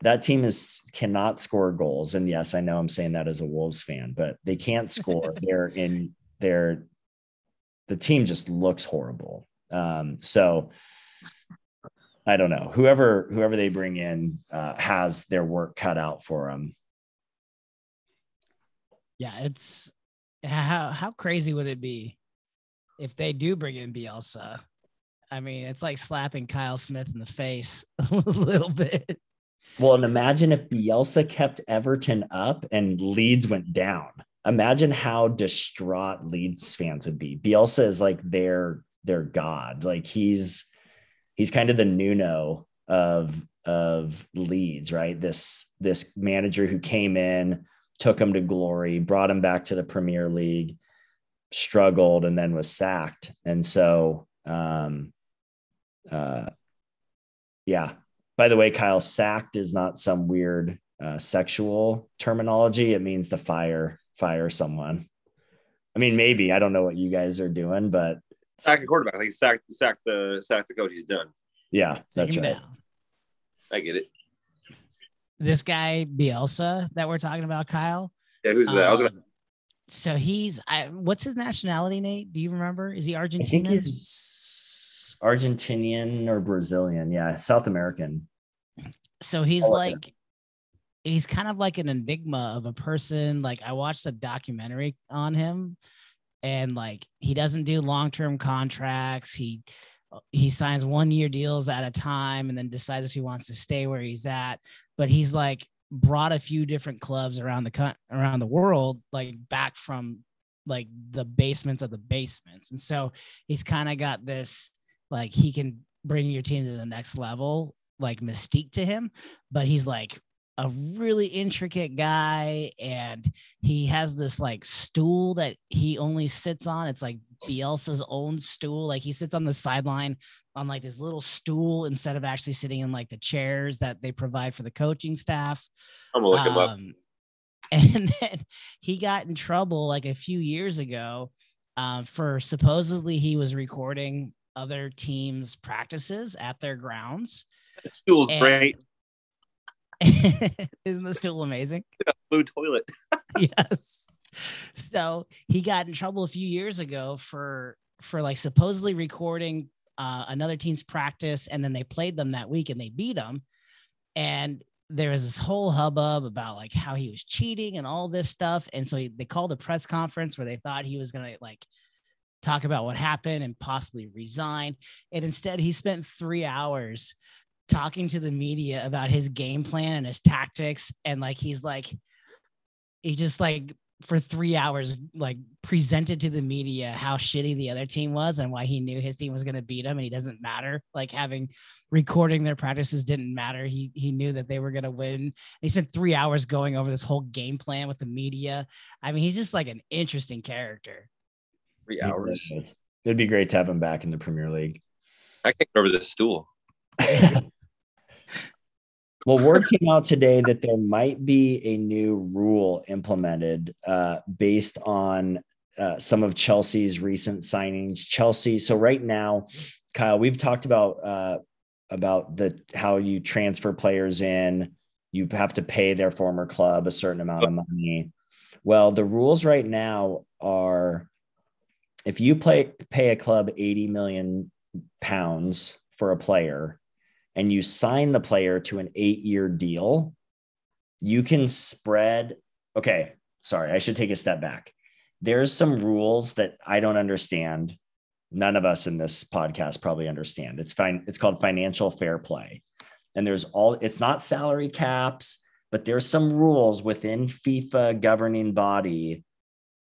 that team is cannot score goals. And yes, I know I'm saying that as a Wolves fan, but they can't score. [laughs] they're in their the team just looks horrible. Um, so I don't know. Whoever whoever they bring in uh, has their work cut out for them. Yeah, it's how how crazy would it be if they do bring in Bielsa? I mean, it's like slapping Kyle Smith in the face [laughs] a little bit. Well, and imagine if Bielsa kept Everton up and Leeds went down. Imagine how distraught Leeds fans would be. Bielsa is like their their god. Like he's he's kind of the Nuno of of Leeds, right? This this manager who came in, took him to glory, brought him back to the Premier League, struggled, and then was sacked. And so, um, uh, yeah. By the way, Kyle, sacked is not some weird uh, sexual terminology. It means to fire fire someone. I mean, maybe I don't know what you guys are doing, but Sack the quarterback. Like sack, sack the sack the coach. He's done. yeah, that's him right. down. I get it. This guy Bielsa that we're talking about, Kyle. Yeah, who's that? I was gonna. um, so he's I, what's his nationality, Nate? Do you remember? Is he I think Argentinian? or Brazilian. Yeah, South American. so he's like he's kind of like an enigma of a person like i watched a documentary on him and like he doesn't do long-term contracts he he signs one year deals at a time and then decides if he wants to stay where he's at but he's like brought a few different clubs around the around the world like back from like the basements of the basements and so he's kind of got this like he can bring your team to the next level like mystique to him but he's like a really intricate guy and he has this like stool that he only sits on. It's like bielsa's own stool. Like he sits on the sideline on like this little stool instead of actually sitting in like the chairs that they provide for the coaching staff. I'm gonna look him up. um, [laughs] and then he got in trouble like a few years ago um, for supposedly he was recording other teams' practices at their grounds. The stool's and- great. [laughs] Isn't this still amazing? [laughs] Blue toilet. [laughs] yes. So he got in trouble a few years ago for for like supposedly recording uh, another team's practice, and then they played them that week and they beat them. And there was this whole hubbub about like how he was cheating and all this stuff. And so he, they called a press conference where they thought he was gonna like talk about what happened and possibly resign. And instead, he spent three hours talking to the media about his game plan and his tactics. And like he's like he just like for three hours like presented to the media how shitty the other team was and why he knew his team was going to beat him. And he doesn't matter. Like having recording their practices didn't matter. He he knew that they were going to win. And he spent three hours going over this whole game plan with the media. I mean he's just like an interesting character Three hours. It'd be great to have him back in the Premier League. I can't get over this stool. [laughs] Well, word came out today that there might be a new rule implemented uh, based on uh, some of Chelsea's recent signings. Chelsea. So right now, Kyle, we've talked about uh, about the how you transfer players in. You have to pay their former club a certain amount of money. Well, the rules right now are if you play pay a club 80 million pounds for a player and you sign the player to an eight year deal, you can spread. Okay, sorry, I should take a step back. There's some rules that I don't understand. None of us in this podcast probably understand. It's fine. It's called financial fair play. And there's all, it's not salary caps, but there's some rules within FIFA governing body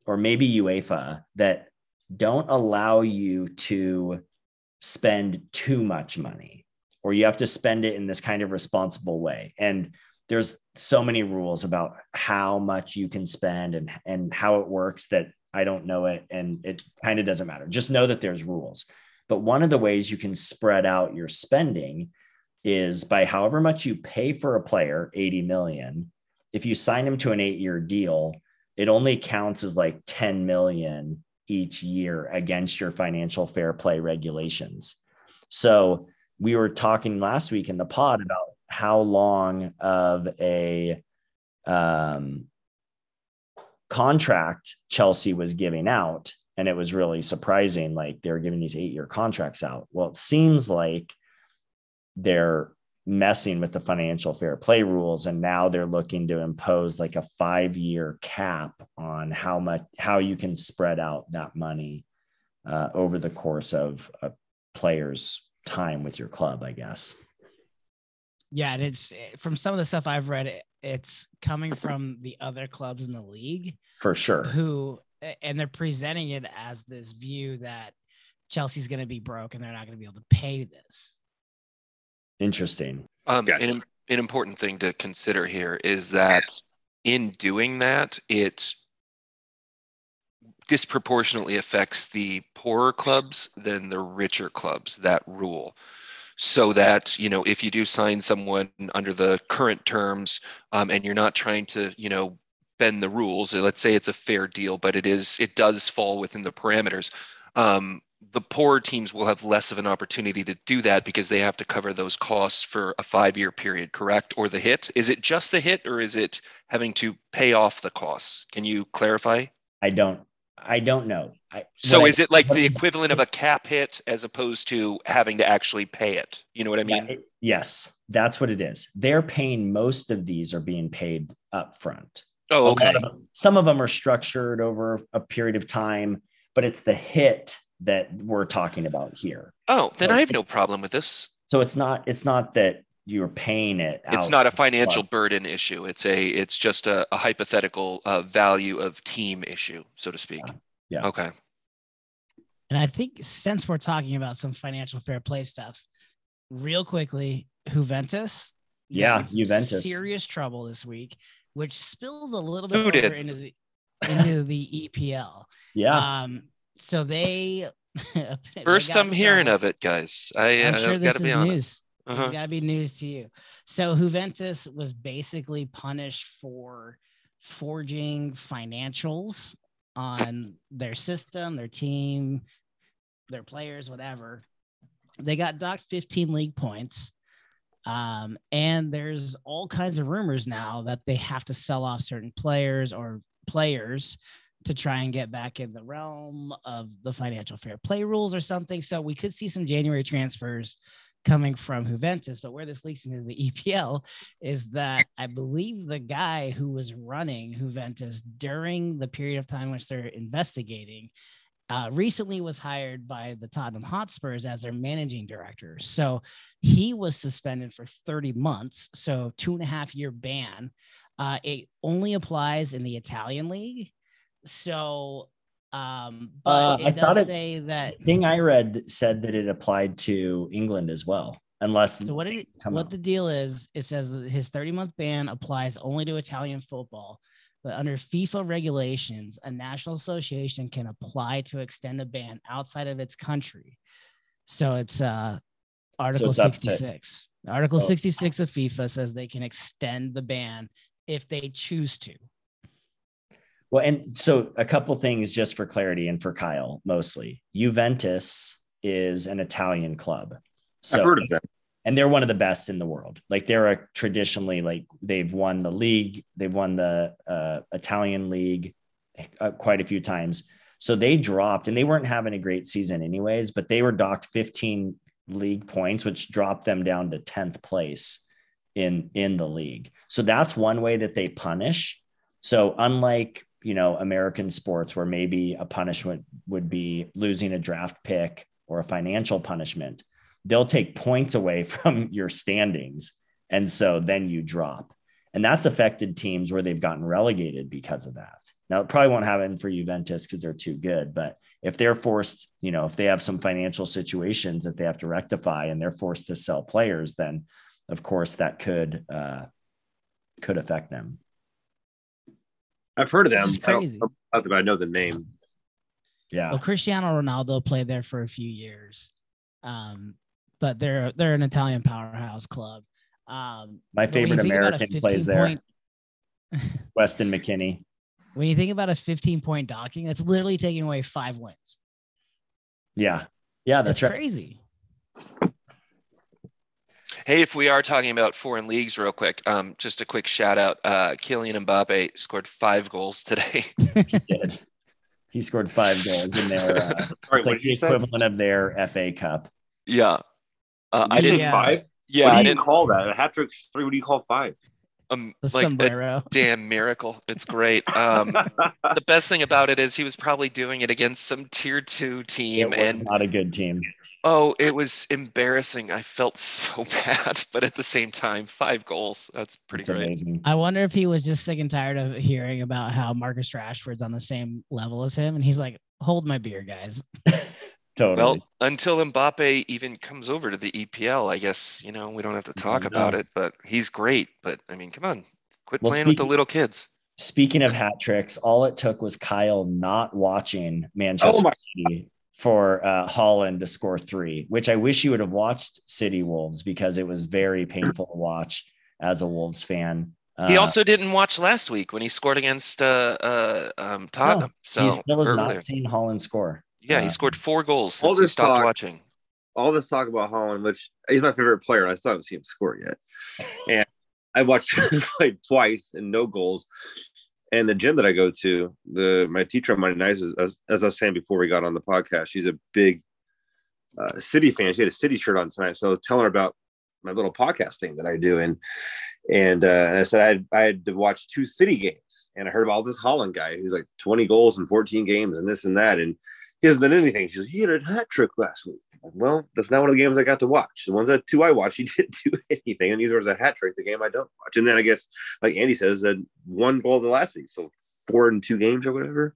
or maybe UEFA that don't allow you to spend too much money or you have to spend it in this kind of responsible way. And there's so many rules about how much you can spend and and how it works that I don't know it and it kind of doesn't matter. Just know that there's rules. But one of the ways you can spread out your spending is by however much you pay for a player 80 million if you sign him to an 8 year deal it only counts as like 10 million each year against your financial fair play regulations. So we were talking last week in the pod about how long of a um, contract Chelsea was giving out. And it was really surprising. Like they were giving these eight year contracts out. Well, it seems like they're messing with the financial fair play rules and now they're looking to impose like a 5 year cap on how much how you can spread out that money uh, over the course of a player's time with your club i guess. Yeah and it's from some of the stuff i've read it's coming from the other clubs in the league for sure. who and they're presenting it as this view that chelsea's going to be broke and they're not going to be able to pay this Interesting. Um, Gotcha. an, an important thing to consider here is that in doing that, it disproportionately affects the poorer clubs than the richer clubs, that rule. So that, you know, if you do sign someone under the current terms um, and you're not trying to, you know, bend the rules, let's say it's a fair deal, but it is, it does fall within the parameters. Um, the poorer teams will have less of an opportunity to do that because they have to cover those costs for a five year period, correct? Or the hit? Is it just the hit or is it having to pay off the costs? Can you clarify? I don't I don't know. I, So is I- it like the equivalent of a cap hit as opposed to having to actually pay it? You know what I Yeah, mean? it- yes, that's what it is. They're paying most of these are being paid up front. Oh, okay. of them- some of them are structured over a period of time, but it's the hit that we're talking about here. Oh, then I have no problem with this. So it's not it's not that you're paying it. It's not a financial club. burden issue. It's a it's just a, a hypothetical uh, value of team issue, so to speak. Yeah. Okay. And I think since we're talking about some financial fair play stuff, real quickly, Juventus. Yeah, Juventus. Serious trouble this week, which spills a little bit Who over did? into the into the EPL. Yeah, Um, so they [laughs] they First got I'm in hearing of it, guys. I, I'm uh, sure this is news. Uh-huh. It's got to be news to you. So Juventus was basically punished for forging financials on their system, their team, their players, whatever. They got docked 15 league points. Um, and there's all kinds of rumors now that they have to sell off certain players or players to try and get back in the realm of the financial fair play rules or something. So we could see some January transfers coming from Juventus. But where this leaks into the [laughs] EPL is that I believe the guy who was running Juventus during the period of time which they're investigating uh, recently was hired by the Tottenham Hotspurs as their managing director. So he was suspended for 30 months, so two and a half year ban. Uh, it only applies in the Italian league. So, um, but Uh, it I thought it's- say that. thing I read said that it applied to England as well, unless So what it, what out. the deal is? It says that his 30 month ban applies only to Italian football, but under FIFA regulations, a national association can apply to extend a ban outside of its country. So it's uh Article it's 66. Article Oh. 66 of FIFA says they can extend the ban if they choose to. Well, and so a couple things just for clarity and for Kyle mostly. Juventus is an Italian club. So, I've heard of that. and they're one of the best in the world. Like they're a traditionally like they've won the league, they've won the uh, Italian league uh, quite a few times. So they dropped, and they weren't having a great season anyways. But they were docked 15 league points, which dropped them down to 10th place in in the league. So that's one way that they punish. So unlike you know American sports, where maybe a punishment would be losing a draft pick or a financial punishment, they'll take points away [laughs] from your standings. And so then you drop. And that's affected teams where they've gotten relegated because of that. Now, it probably won't happen for Juventus because they're too good. But if they're forced, you know, if they have some financial situations that they have to rectify and they're forced to sell players, then of course that could uh, could affect them. I've heard of them. Which I crazy. I don't- I know the name. Yeah. Well, Cristiano Ronaldo played there for a few years, um, but they're they're an Italian powerhouse club. Um, My but when you favorite think about a American plays 15 there, [laughs] [laughs] Weston McKennie. when you think about a 15 point docking, that's literally taking away five wins. Yeah. Yeah, that's That's right. crazy. Hey, if we are talking about foreign leagues, real quick, um, just a quick shout out. Uh, Kylian Mbappe scored five goals today. [laughs] He did. He scored five goals in their, uh, [laughs] Sorry, it's like the you say? equivalent of their FA Cup. yeah, uh, I didn't. Yeah. five. Yeah, what do I didn't. call that? A hat trick three. What do you call five? Um, The like a [laughs] damn miracle. It's great. Um, the best thing about it is he was probably doing it against some tier two It team, was and not a good team. Oh, it was embarrassing. I felt [laughs] so bad, but at the same time, five goals. That's pretty It's great. amazing. I wonder if he was just sick and tired of hearing about how Marcus Rashford's on the same level as him, and he's like, "Hold my beer, guys." [laughs] Totally. Well, until Mbappe even comes over to the EPL, I guess you know we don't have to talk No. about it. But he's great. But I mean, come on, quit Well, playing with the little kids. Speaking of hat tricks, all it took was Kyle not watching Manchester Oh my- City for uh, Haaland to score three, which I wish you would have watched City Wolves because it was very painful to watch as a Wolves fan. He Uh, also didn't watch last week when he scored against uh, uh, um, Tottenham. so he still has earlier. not seen Haaland score. yeah, he uh, scored four goals all since he this stopped talk- watching. all this talk about Haaland, which he's my favorite player, and I still haven't seen him score yet. [laughs] And I watched him [laughs] play twice and no goals. And the gym that I go to, the my teacher on Monday nights, as, as I was saying before we got on the podcast, she's a big uh, City fan. She had a City shirt on tonight, so I was telling her about my little podcast thing that I do, and and, uh, and I said I had, I had to watch two City games, and I heard about this Haaland guy who's like 20 goals in 14 games and this and that, and he hasn't done anything. She says, he had a hat trick last week. Like, well, that's not one of the games I got to watch. The ones that two I watched, he [laughs] didn't do anything. And these was a hat trick, the game I don't watch. And then I guess, like Andy says, uh, one goal the last week. So four and two games or whatever.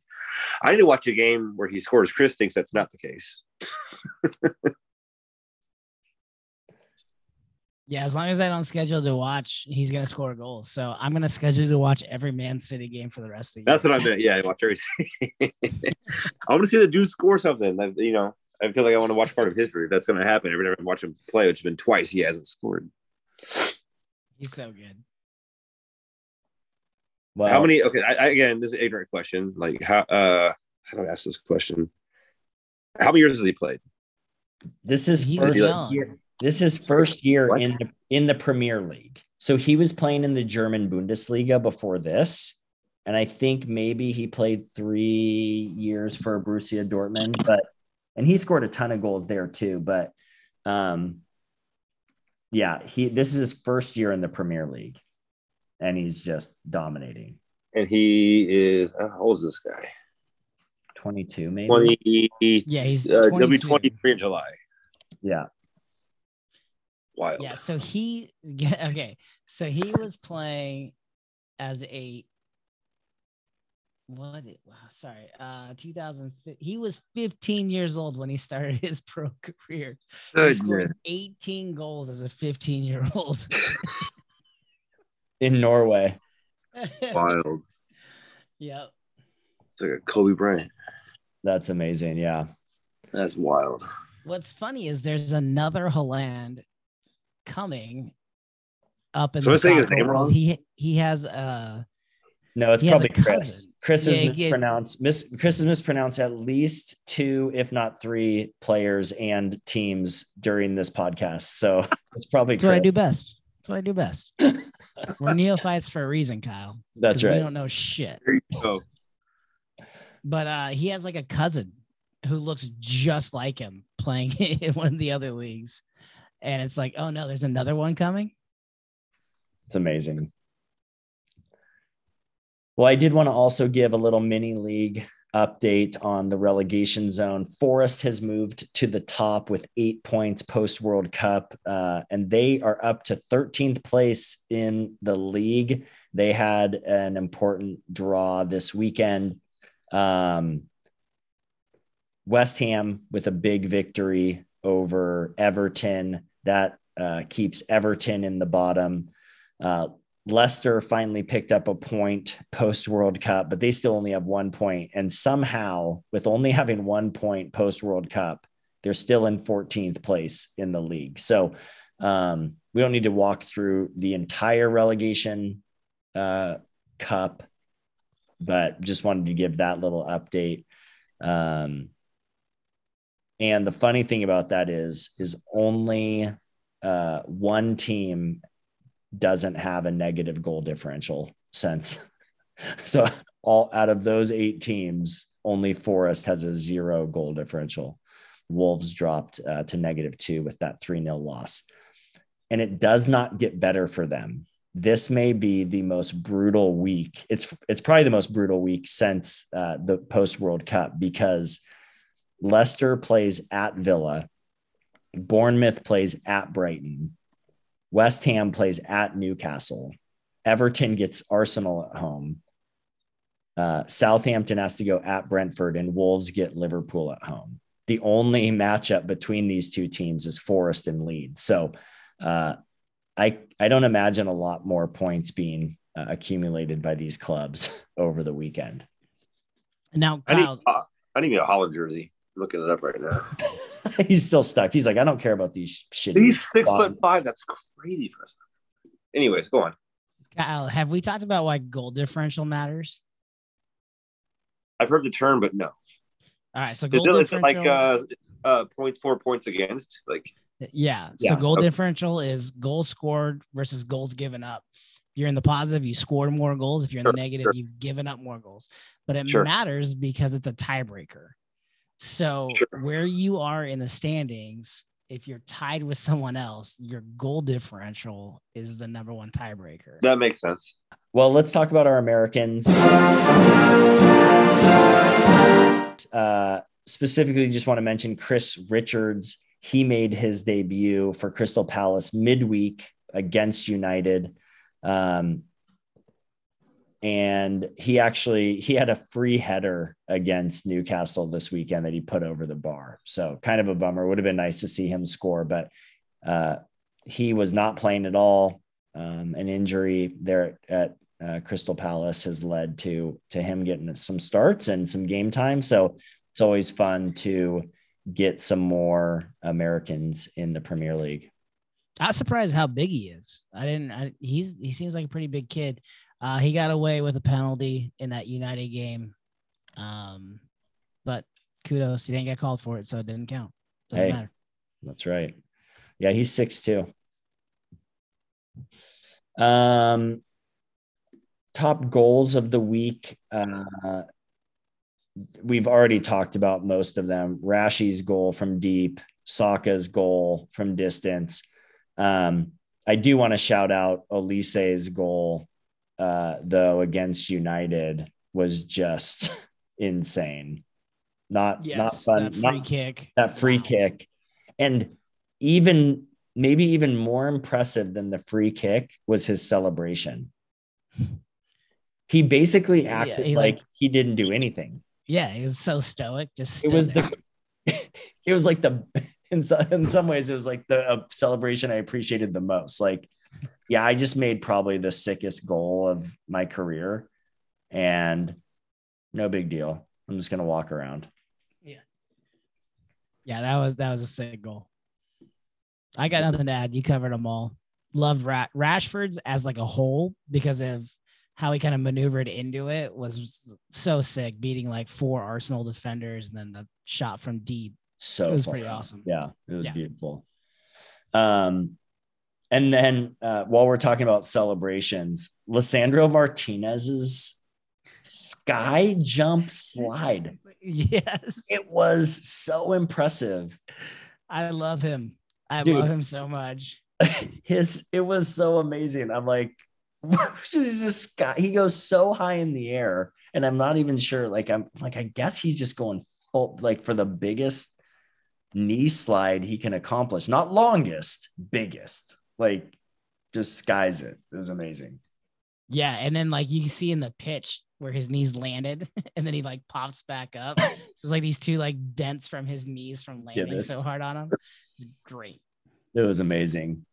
I need to watch a game where he scores. Chris thinks that's not the case. [laughs] Yeah, as long as I don't schedule to watch, he's gonna score goals. So I'm gonna schedule to watch every Man City game for the rest of the year. That's year. what I meant. Yeah, I watch every. [laughs] I want to see the dude score something. Like, you know, I feel like I want to watch part of history. If that's going to happen, every time I watch him play, which has been twice, he hasn't scored. He's so good. Well, how many? Okay, I, I, again, this is an ignorant question. Like, how? uh How do I ask this question? How many years has he played? This is He's first young. year. This is first year What? in the in the Premier League. So he was playing in the German Bundesliga before this, and I think maybe he played three years for Borussia Dortmund. But and he scored a ton of goals there too. But um, yeah, he this is his first year in the Premier League, and he's just dominating. And he is. How old is this guy? 22 maybe. 20, Yeah, he's Uh, he'll be twenty three in July. Yeah. Wild. Yeah, so he [laughs] yeah, okay. So he was playing as a what it, wow, sorry, uh 2000 he was 15 years old when he started [laughs] his pro career. He scored 18 goals as a 15 year old. [laughs] In Norway. Wild. yep. It's like a Kobe Bryant. That's amazing. Yeah. That's wild. What's funny is there's another Haaland coming up in So the I saying his soccer name world. wrong? He he has uh No, it's He has a probably Chris. cousin. Chris is Yeah, yeah. mispronounced. Chris is mispronounced at least two, if not three, players and teams during this podcast. So [laughs] it's probably that's what I do best. That's what I do best. [laughs] We're neophytes for a reason, Kyle. That's 'cause We right. don't know shit. There you go. But uh he has like a cousin who looks just like him playing [laughs] in one of the other leagues. And it's like, oh no, there's another one coming. It's amazing. Well, I did want to also give a little mini league update on the relegation zone. Forest has moved to the top with eight points post World Cup, uh, and they are up to 13th place in the league. They had an important draw this weekend. Um, West Ham with a big victory over Everton. That uh, keeps Everton in the bottom. Uh, Leicester finally picked up a point post World Cup, but they still only have one point. And somehow, with only having one point post World Cup, they're still in 14th place in the league. So um, we don't need to walk through the entire relegation uh, cup, but just wanted to give that little update. Um, and the funny thing about that is, is only uh, one team doesn't have a negative goal differential since. [laughs] So all out of those eight teams, only Forest has a zero goal differential. Wolves dropped uh, to negative two with that 3 0 loss. And it does not get better for them. This may be the most brutal week. It's it's probably the most brutal week since uh, the post World Cup because Leicester plays at Villa, Bournemouth plays at Brighton, West Ham plays at Newcastle. Everton gets Arsenal at home. Uh, Southampton has to go at Brentford, and Wolves get Liverpool at home. The only matchup between these two teams is Forest and Leeds. So uh, I I don't imagine a lot more points being uh, accumulated by these clubs [laughs] over the weekend. Now, I need, Kyle, uh, I need a Haaland jersey. I'm looking it up right now. [laughs] He's still stuck. He's like, I don't care about these shit. He's six foot five. That's crazy for us. Anyways, go on. Kyle, have we talked about why goal differential matters? I've heard the term, but no. All right, so Is goal it, is it like uh, uh, points for points against? Like, Yeah. Yeah, So goal okay. differential is goals scored versus goals given up. If you're in the positive, you scored more goals. If you're in Sure, the negative, sure. you've given up more goals. But it Sure. matters because it's a tiebreaker. So Sure. where you are in the standings, if you're tied with someone else, your goal differential is the number one tiebreaker. that makes sense. Well, let's talk about our Americans. Uh, specifically, just want to mention Chris Richards. He made his debut for Crystal Palace midweek against United. Um, and he actually he had a free header against Newcastle this weekend that he put over the bar. So kind of a bummer. Would have been nice to see him score, but uh, he was not playing at all. Um, an injury there at uh, Crystal Palace has led to to him getting some starts and some game time. So it's always fun to get some more Americans in the Premier League. I was surprised how big he is. I didn't. I, he's he seems like a pretty big kid. Uh, he got away with a penalty in that United game, um, but kudos. He didn't get called for it, so it didn't count. Doesn't Hey. matter. That's right. Yeah, he's six two. Um, top goals of the week. Uh, we've already talked about most of them. Rashi's goal from deep, Saka's goal from distance. Um, I do want to shout out Olise's goal, uh, though, against United was just [laughs] insane. not Yes, not fun, that free not kick. that free Wow. kick. And even maybe even more impressive than the free kick was his celebration. He basically Yeah, acted he, like, like- he didn't do anything. Yeah, he was so stoic. Just It was the, [laughs] it was like the [laughs] in some, in some ways it was like the uh, celebration I appreciated the most. Like, yeah, I just made probably the sickest goal of my career, and no big deal. I'm just gonna walk around. Yeah, Yeah, that was that was a sick goal. I got nothing to add. You covered them all. Loved Ra- Rashford's as like a whole because of how he kind of maneuvered into it was so sick, beating like four Arsenal defenders and then the shot from deep. So It was fun. pretty awesome. Yeah, it was Yeah. beautiful. Um, and then uh, while we're talking about celebrations, Lisandro Martinez's sky jump slide. Yes, It was so impressive. I love him. I Dude. love him so much. [laughs] His it was so amazing. I'm like, [laughs] he's just sky. He goes so high in the air, and I'm not even sure. Like I'm like I guess he's just going full like for the biggest knee slide he can accomplish. Not longest, biggest. Like just skies it. It was amazing. Yeah, and then like you see in the pitch where his knees landed, [laughs] and then he like pops back up. [laughs] so it's like these two like dents from his knees from landing so hard on him. It's great. It was amazing.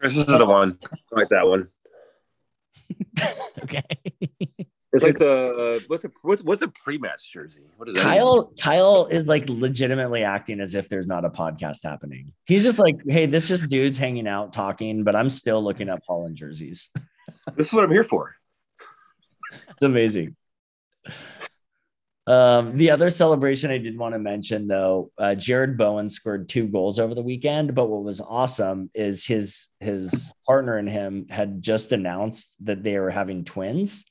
Chris, this is the one. I like that one. [laughs] Okay. It's like the uh, what's a what's what's a pre-match jersey? What is that? Kyle Kyle is like legitimately acting as if there's not a podcast happening. He's just like, hey, this just dudes hanging out talking, but I'm still looking up Haaland jerseys. [laughs] This is what I'm here for. It's amazing. Um, the other celebration I did want to mention, though, uh, Jarrod Bowen scored two goals over the weekend. But what was awesome is his his partner and him had just announced that they were having twins.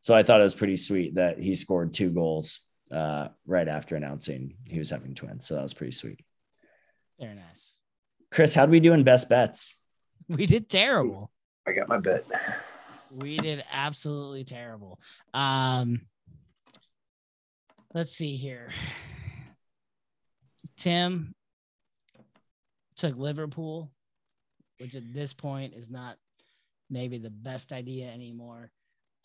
So I thought it was pretty sweet that he scored two goals uh, right after announcing he was having twins. So that was pretty sweet. Very nice. Chris, how do we do in best bets? [laughs] We did terrible. I got my bet. We did absolutely terrible. Um let's see here. Tim took Liverpool, which at this point is not maybe the best idea anymore.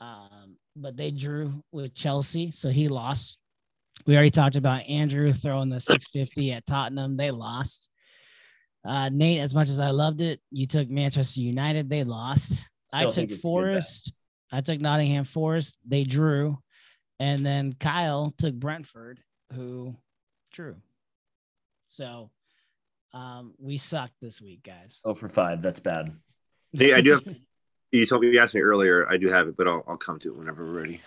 Um, but they drew with Chelsea, so he lost. We already talked about Andrew throwing the 650 at Tottenham. They lost. Uh, Nate, as much as I loved it, you took Manchester United. They lost. I Still think took it's a good bet. Forest. I took Nottingham Forest. They drew. And then Kyle took Brentford, who drew. So um, we sucked this week, guys. Oh, for five. That's bad. Hey, I do have. [laughs] You told me you asked me earlier. I do have it, but I'll I'll come to it whenever we're ready.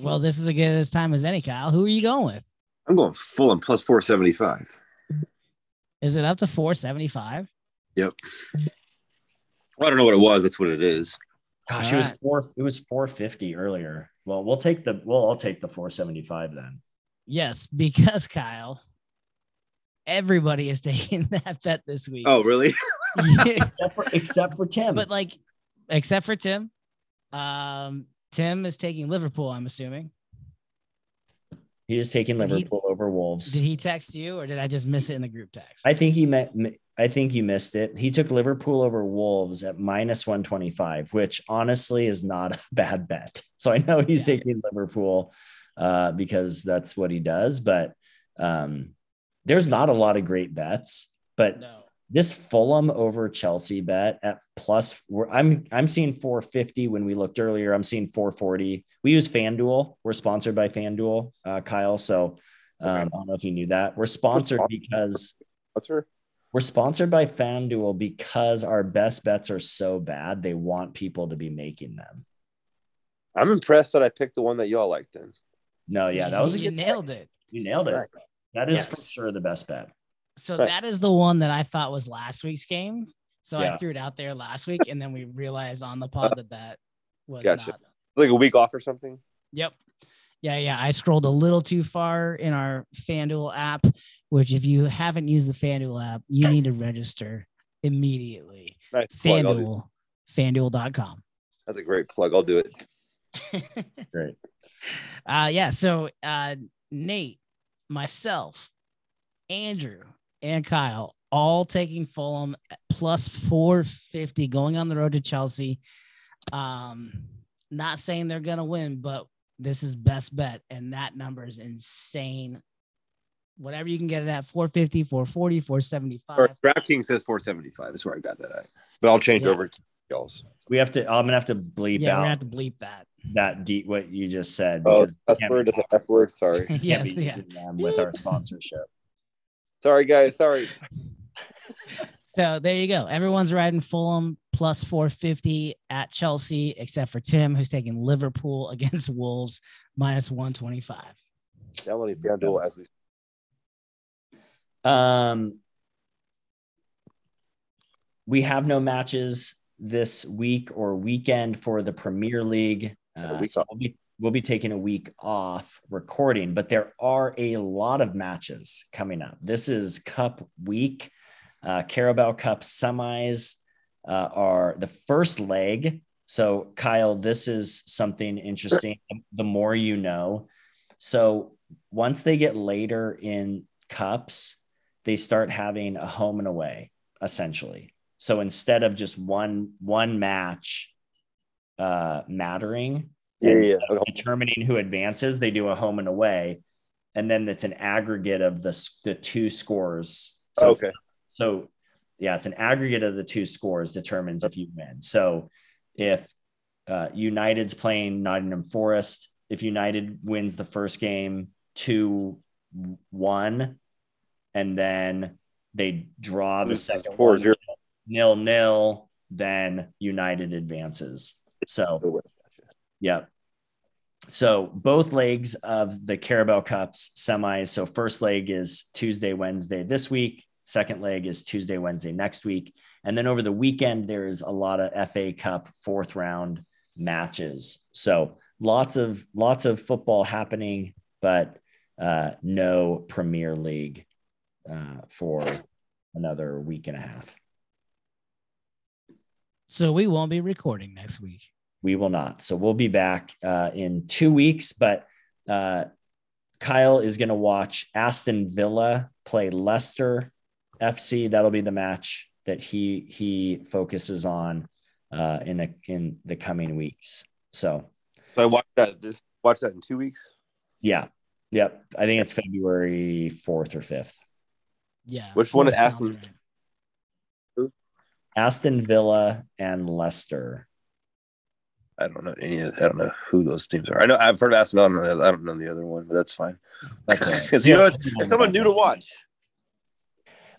well, this is as good as time as any, Kyle. Who are you going with? I'm going full and plus four seventy five. Is it up to 475? Yep. Well, I don't know what it was. That's what it is. Gosh, it was Alright. four. It was four fifty earlier. Well, we'll take the. Well, I'll take the four seventy five then. Yes, because Kyle, everybody is [laughs] taking that bet this week. Oh, really? [laughs] Except for except for Tim. but like, except for Tim. Um, Tim is taking Liverpool, I'm assuming. he is taking Did he- Liverpool over Wolves. Did he text you or did I just miss it in the group text? I think he met. I think you missed it. He took Liverpool over Wolves at minus one twenty five, which honestly is not [laughs] a bad bet. So I know he's Yeah. taking Liverpool uh, because that's what he does. But um, there's not a lot of great bets. But no. This Fulham over Chelsea bet at plus we're, I'm I'm seeing 450 when we looked earlier. I'm seeing 440. We use FanDuel. We're sponsored by FanDuel, uh, Kyle. So um, I don't know if you knew that. We're sponsored because What's her? we're sponsored by FanDuel because our best bets are so bad. They want people to be making them. I'm impressed that I picked the one that y'all liked. Then No, yeah, that was a you good nailed pick. it. You nailed it. Right. That is Yes. for sure the best bet. So Nice. that is the one that I thought was last week's game. So Yeah. I threw it out there last week, and then we realized on the pod that that was Gotcha. not. like a week off or something. Yep. Yeah, yeah. I scrolled a little too far in our FanDuel app, which if you haven't used the FanDuel app, you need to register immediately. Nice plug. I'll do- FanDuel, FanDuel.com. That's a great plug. I'll do it. [laughs] Great. uh yeah, so uh Nate, myself, Andrew, and Kyle all taking Fulham plus 450 going on the road to Chelsea. Um, not saying they're gonna win, but this is best bet, and that number is insane. Whatever you can get it at 450, 440, 475. Or DraftKings says 475. That's where I got that at. But I'll change Yeah. over to y'all's. We have to. I'm gonna have to bleep yeah, out gonna have to bleep that. that deep what you just said. Oh, because that's [laughs] we can't word. be- That's a F word. Sorry. can't yes, be yeah. using them with our sponsorship. Sorry, guys. Sorry. [laughs] So there you go. Everyone's riding Fulham plus 450 at Chelsea, except for Tim, who's taking Liverpool [laughs] against Wolves minus 125. Downloading FanDuel as we Um, we have no matches this week or weekend for the Premier League. a Uh, week so off. we'll be we'll be taking a week off recording, but there are a lot of matches coming up. This is Cup week. Uh, Carabao Cup semis uh, are the first leg. So, Kyle, this is something interesting. The more you know. So, once they get later in cups, they start having a home and away essentially. So instead of just one one match uh, mattering, Yeah, yeah. yeah. determining who advances, they do a home and away, and then it's an aggregate of the the two scores. So okay. so yeah, it's an aggregate of the two scores determines if you win. So if uh, United's playing Nottingham Forest, if United wins the first game two one, and then they draw the second four one zero. nil nil, then United advances. So Yep. So both legs of the Carabao Cups semis. So first leg is Tuesday, Wednesday this week. Second leg is Tuesday, Wednesday next week. And then over the weekend, there is a lot of FA Cup fourth round matches. So lots of lots of football happening, but uh, no Premier League uh, for another week and a half. So we won't be recording next week. We will not. So we'll be back uh, in two weeks. But uh, Kyle is going to watch Aston Villa play Leicester FC. That'll be the match that he he focuses on uh, in a, in the coming weeks. So So I watched that. This watch that in two weeks. yeah, yep. I think it's February fourth or fifth. Yeah. Which one that at sounds Aston- right. Aston Villa and Leicester. I don't know any. of- I don't know who those teams are. I know I've heard of Aston. I don't know. I don't know the other one, but that's fine. That's. Because you know, it's, it's someone new to watch.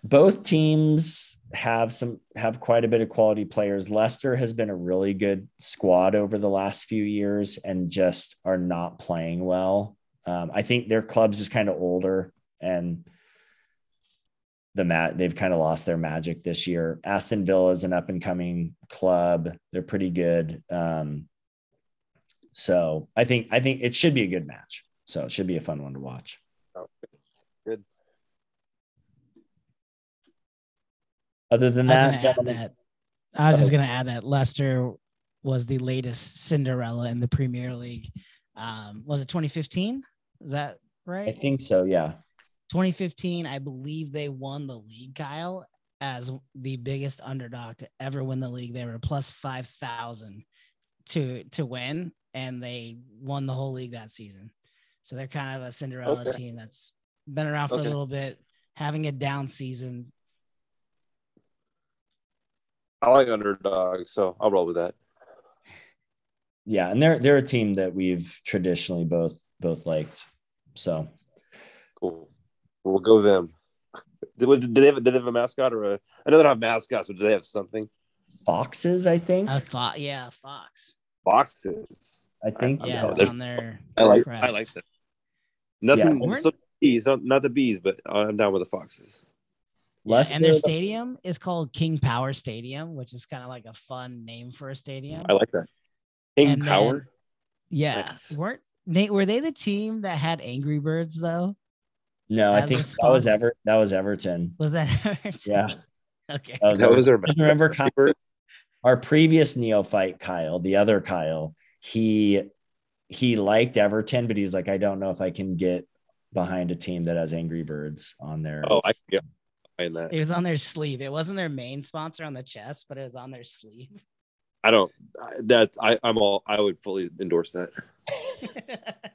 both teams have some have quite a bit of quality players. Leicester has been a really good squad over the last few years and just are not playing well. Um, I think their club's just kind of older and the mat they've kind of lost their magic this year. Aston Villa is an up and coming club. They're pretty good. Um, so I think I think it should be a good match. So it should be a fun one to watch. Oh, good. Other than I was that, gonna that. I was just Oh. gonna add that Leicester was the latest Cinderella in the Premier League. Um, was it 2015? Is that right? I think so. Yeah. 2015, I believe they won the league, Kyle, as the biggest underdog to ever win the league. They were plus five thousand to to win, and they won the whole league that season. So they're kind of a Cinderella Okay. team that's been around for Okay. a little bit, having a down season. I like underdogs, so I'll roll with that. Yeah, and they're they're a team that we've traditionally both both liked. So Cool. We'll go them. [laughs] Did, did they have did they have a mascot or a? I know they don't have mascots, but do they have something? foxes, I think. I thought, yeah, Fox. Boxes. I think. I Yeah, know, it's on their. I like. crest. I like that. Nothing. Yeah. so bees, not, not the bees, but I'm down with the foxes. Leicester. and their stadium is called King Power Stadium, which is kind of like a fun name for a stadium. I like that. King And then- Power. yeah, Nice. weren't Nate? Were they the team that had Angry Birds though? No, I think that was. Ever. That was Everton. Was that? Yeah, [laughs] okay. that was, That was Everton. their remember Kyle, our previous neophyte Kyle, the other Kyle. He he liked Everton, but he's like, I don't know if I can get behind a team that has Angry Birds on there. Oh, I yeah, find that. It was on their sleeve. It wasn't their main sponsor on the chest, but it was on their sleeve. I don't. That I I'm all. I would fully endorse that. [laughs]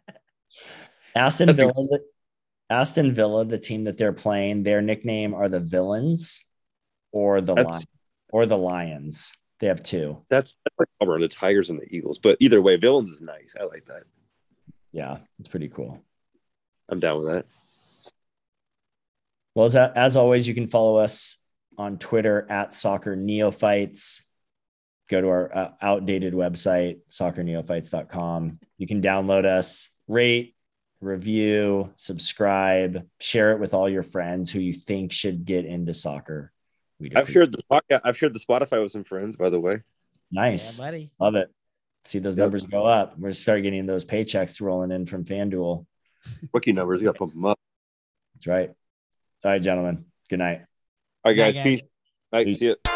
Aston Villa, the- Aston Villa, the team that they're playing, their nickname are the Villains or the That's- Lion, or the Lions. They have two. That's, that's like Auburn, the Tigers and the Eagles. But either way, villains is nice. I like that. Yeah, it's pretty cool. I'm down with that. Well, as, as always, you can follow us on Twitter at Soccer Neophytes. Go to our uh, outdated website, soccerneophytes.com. You can download us, rate, review, subscribe, share it with all your friends who you think should get into soccer. We'd I've shared the podcast. I've shared the Spotify with some friends, by the way. nice. Yeah, buddy. Love it. See those Yep. numbers go up. We're start getting those paychecks rolling in from FanDuel. Rookie numbers. You got to pump them up. That's right. All right, gentlemen. Good night. All right, Night, guys. guys. Peace. All right, Peace. see you.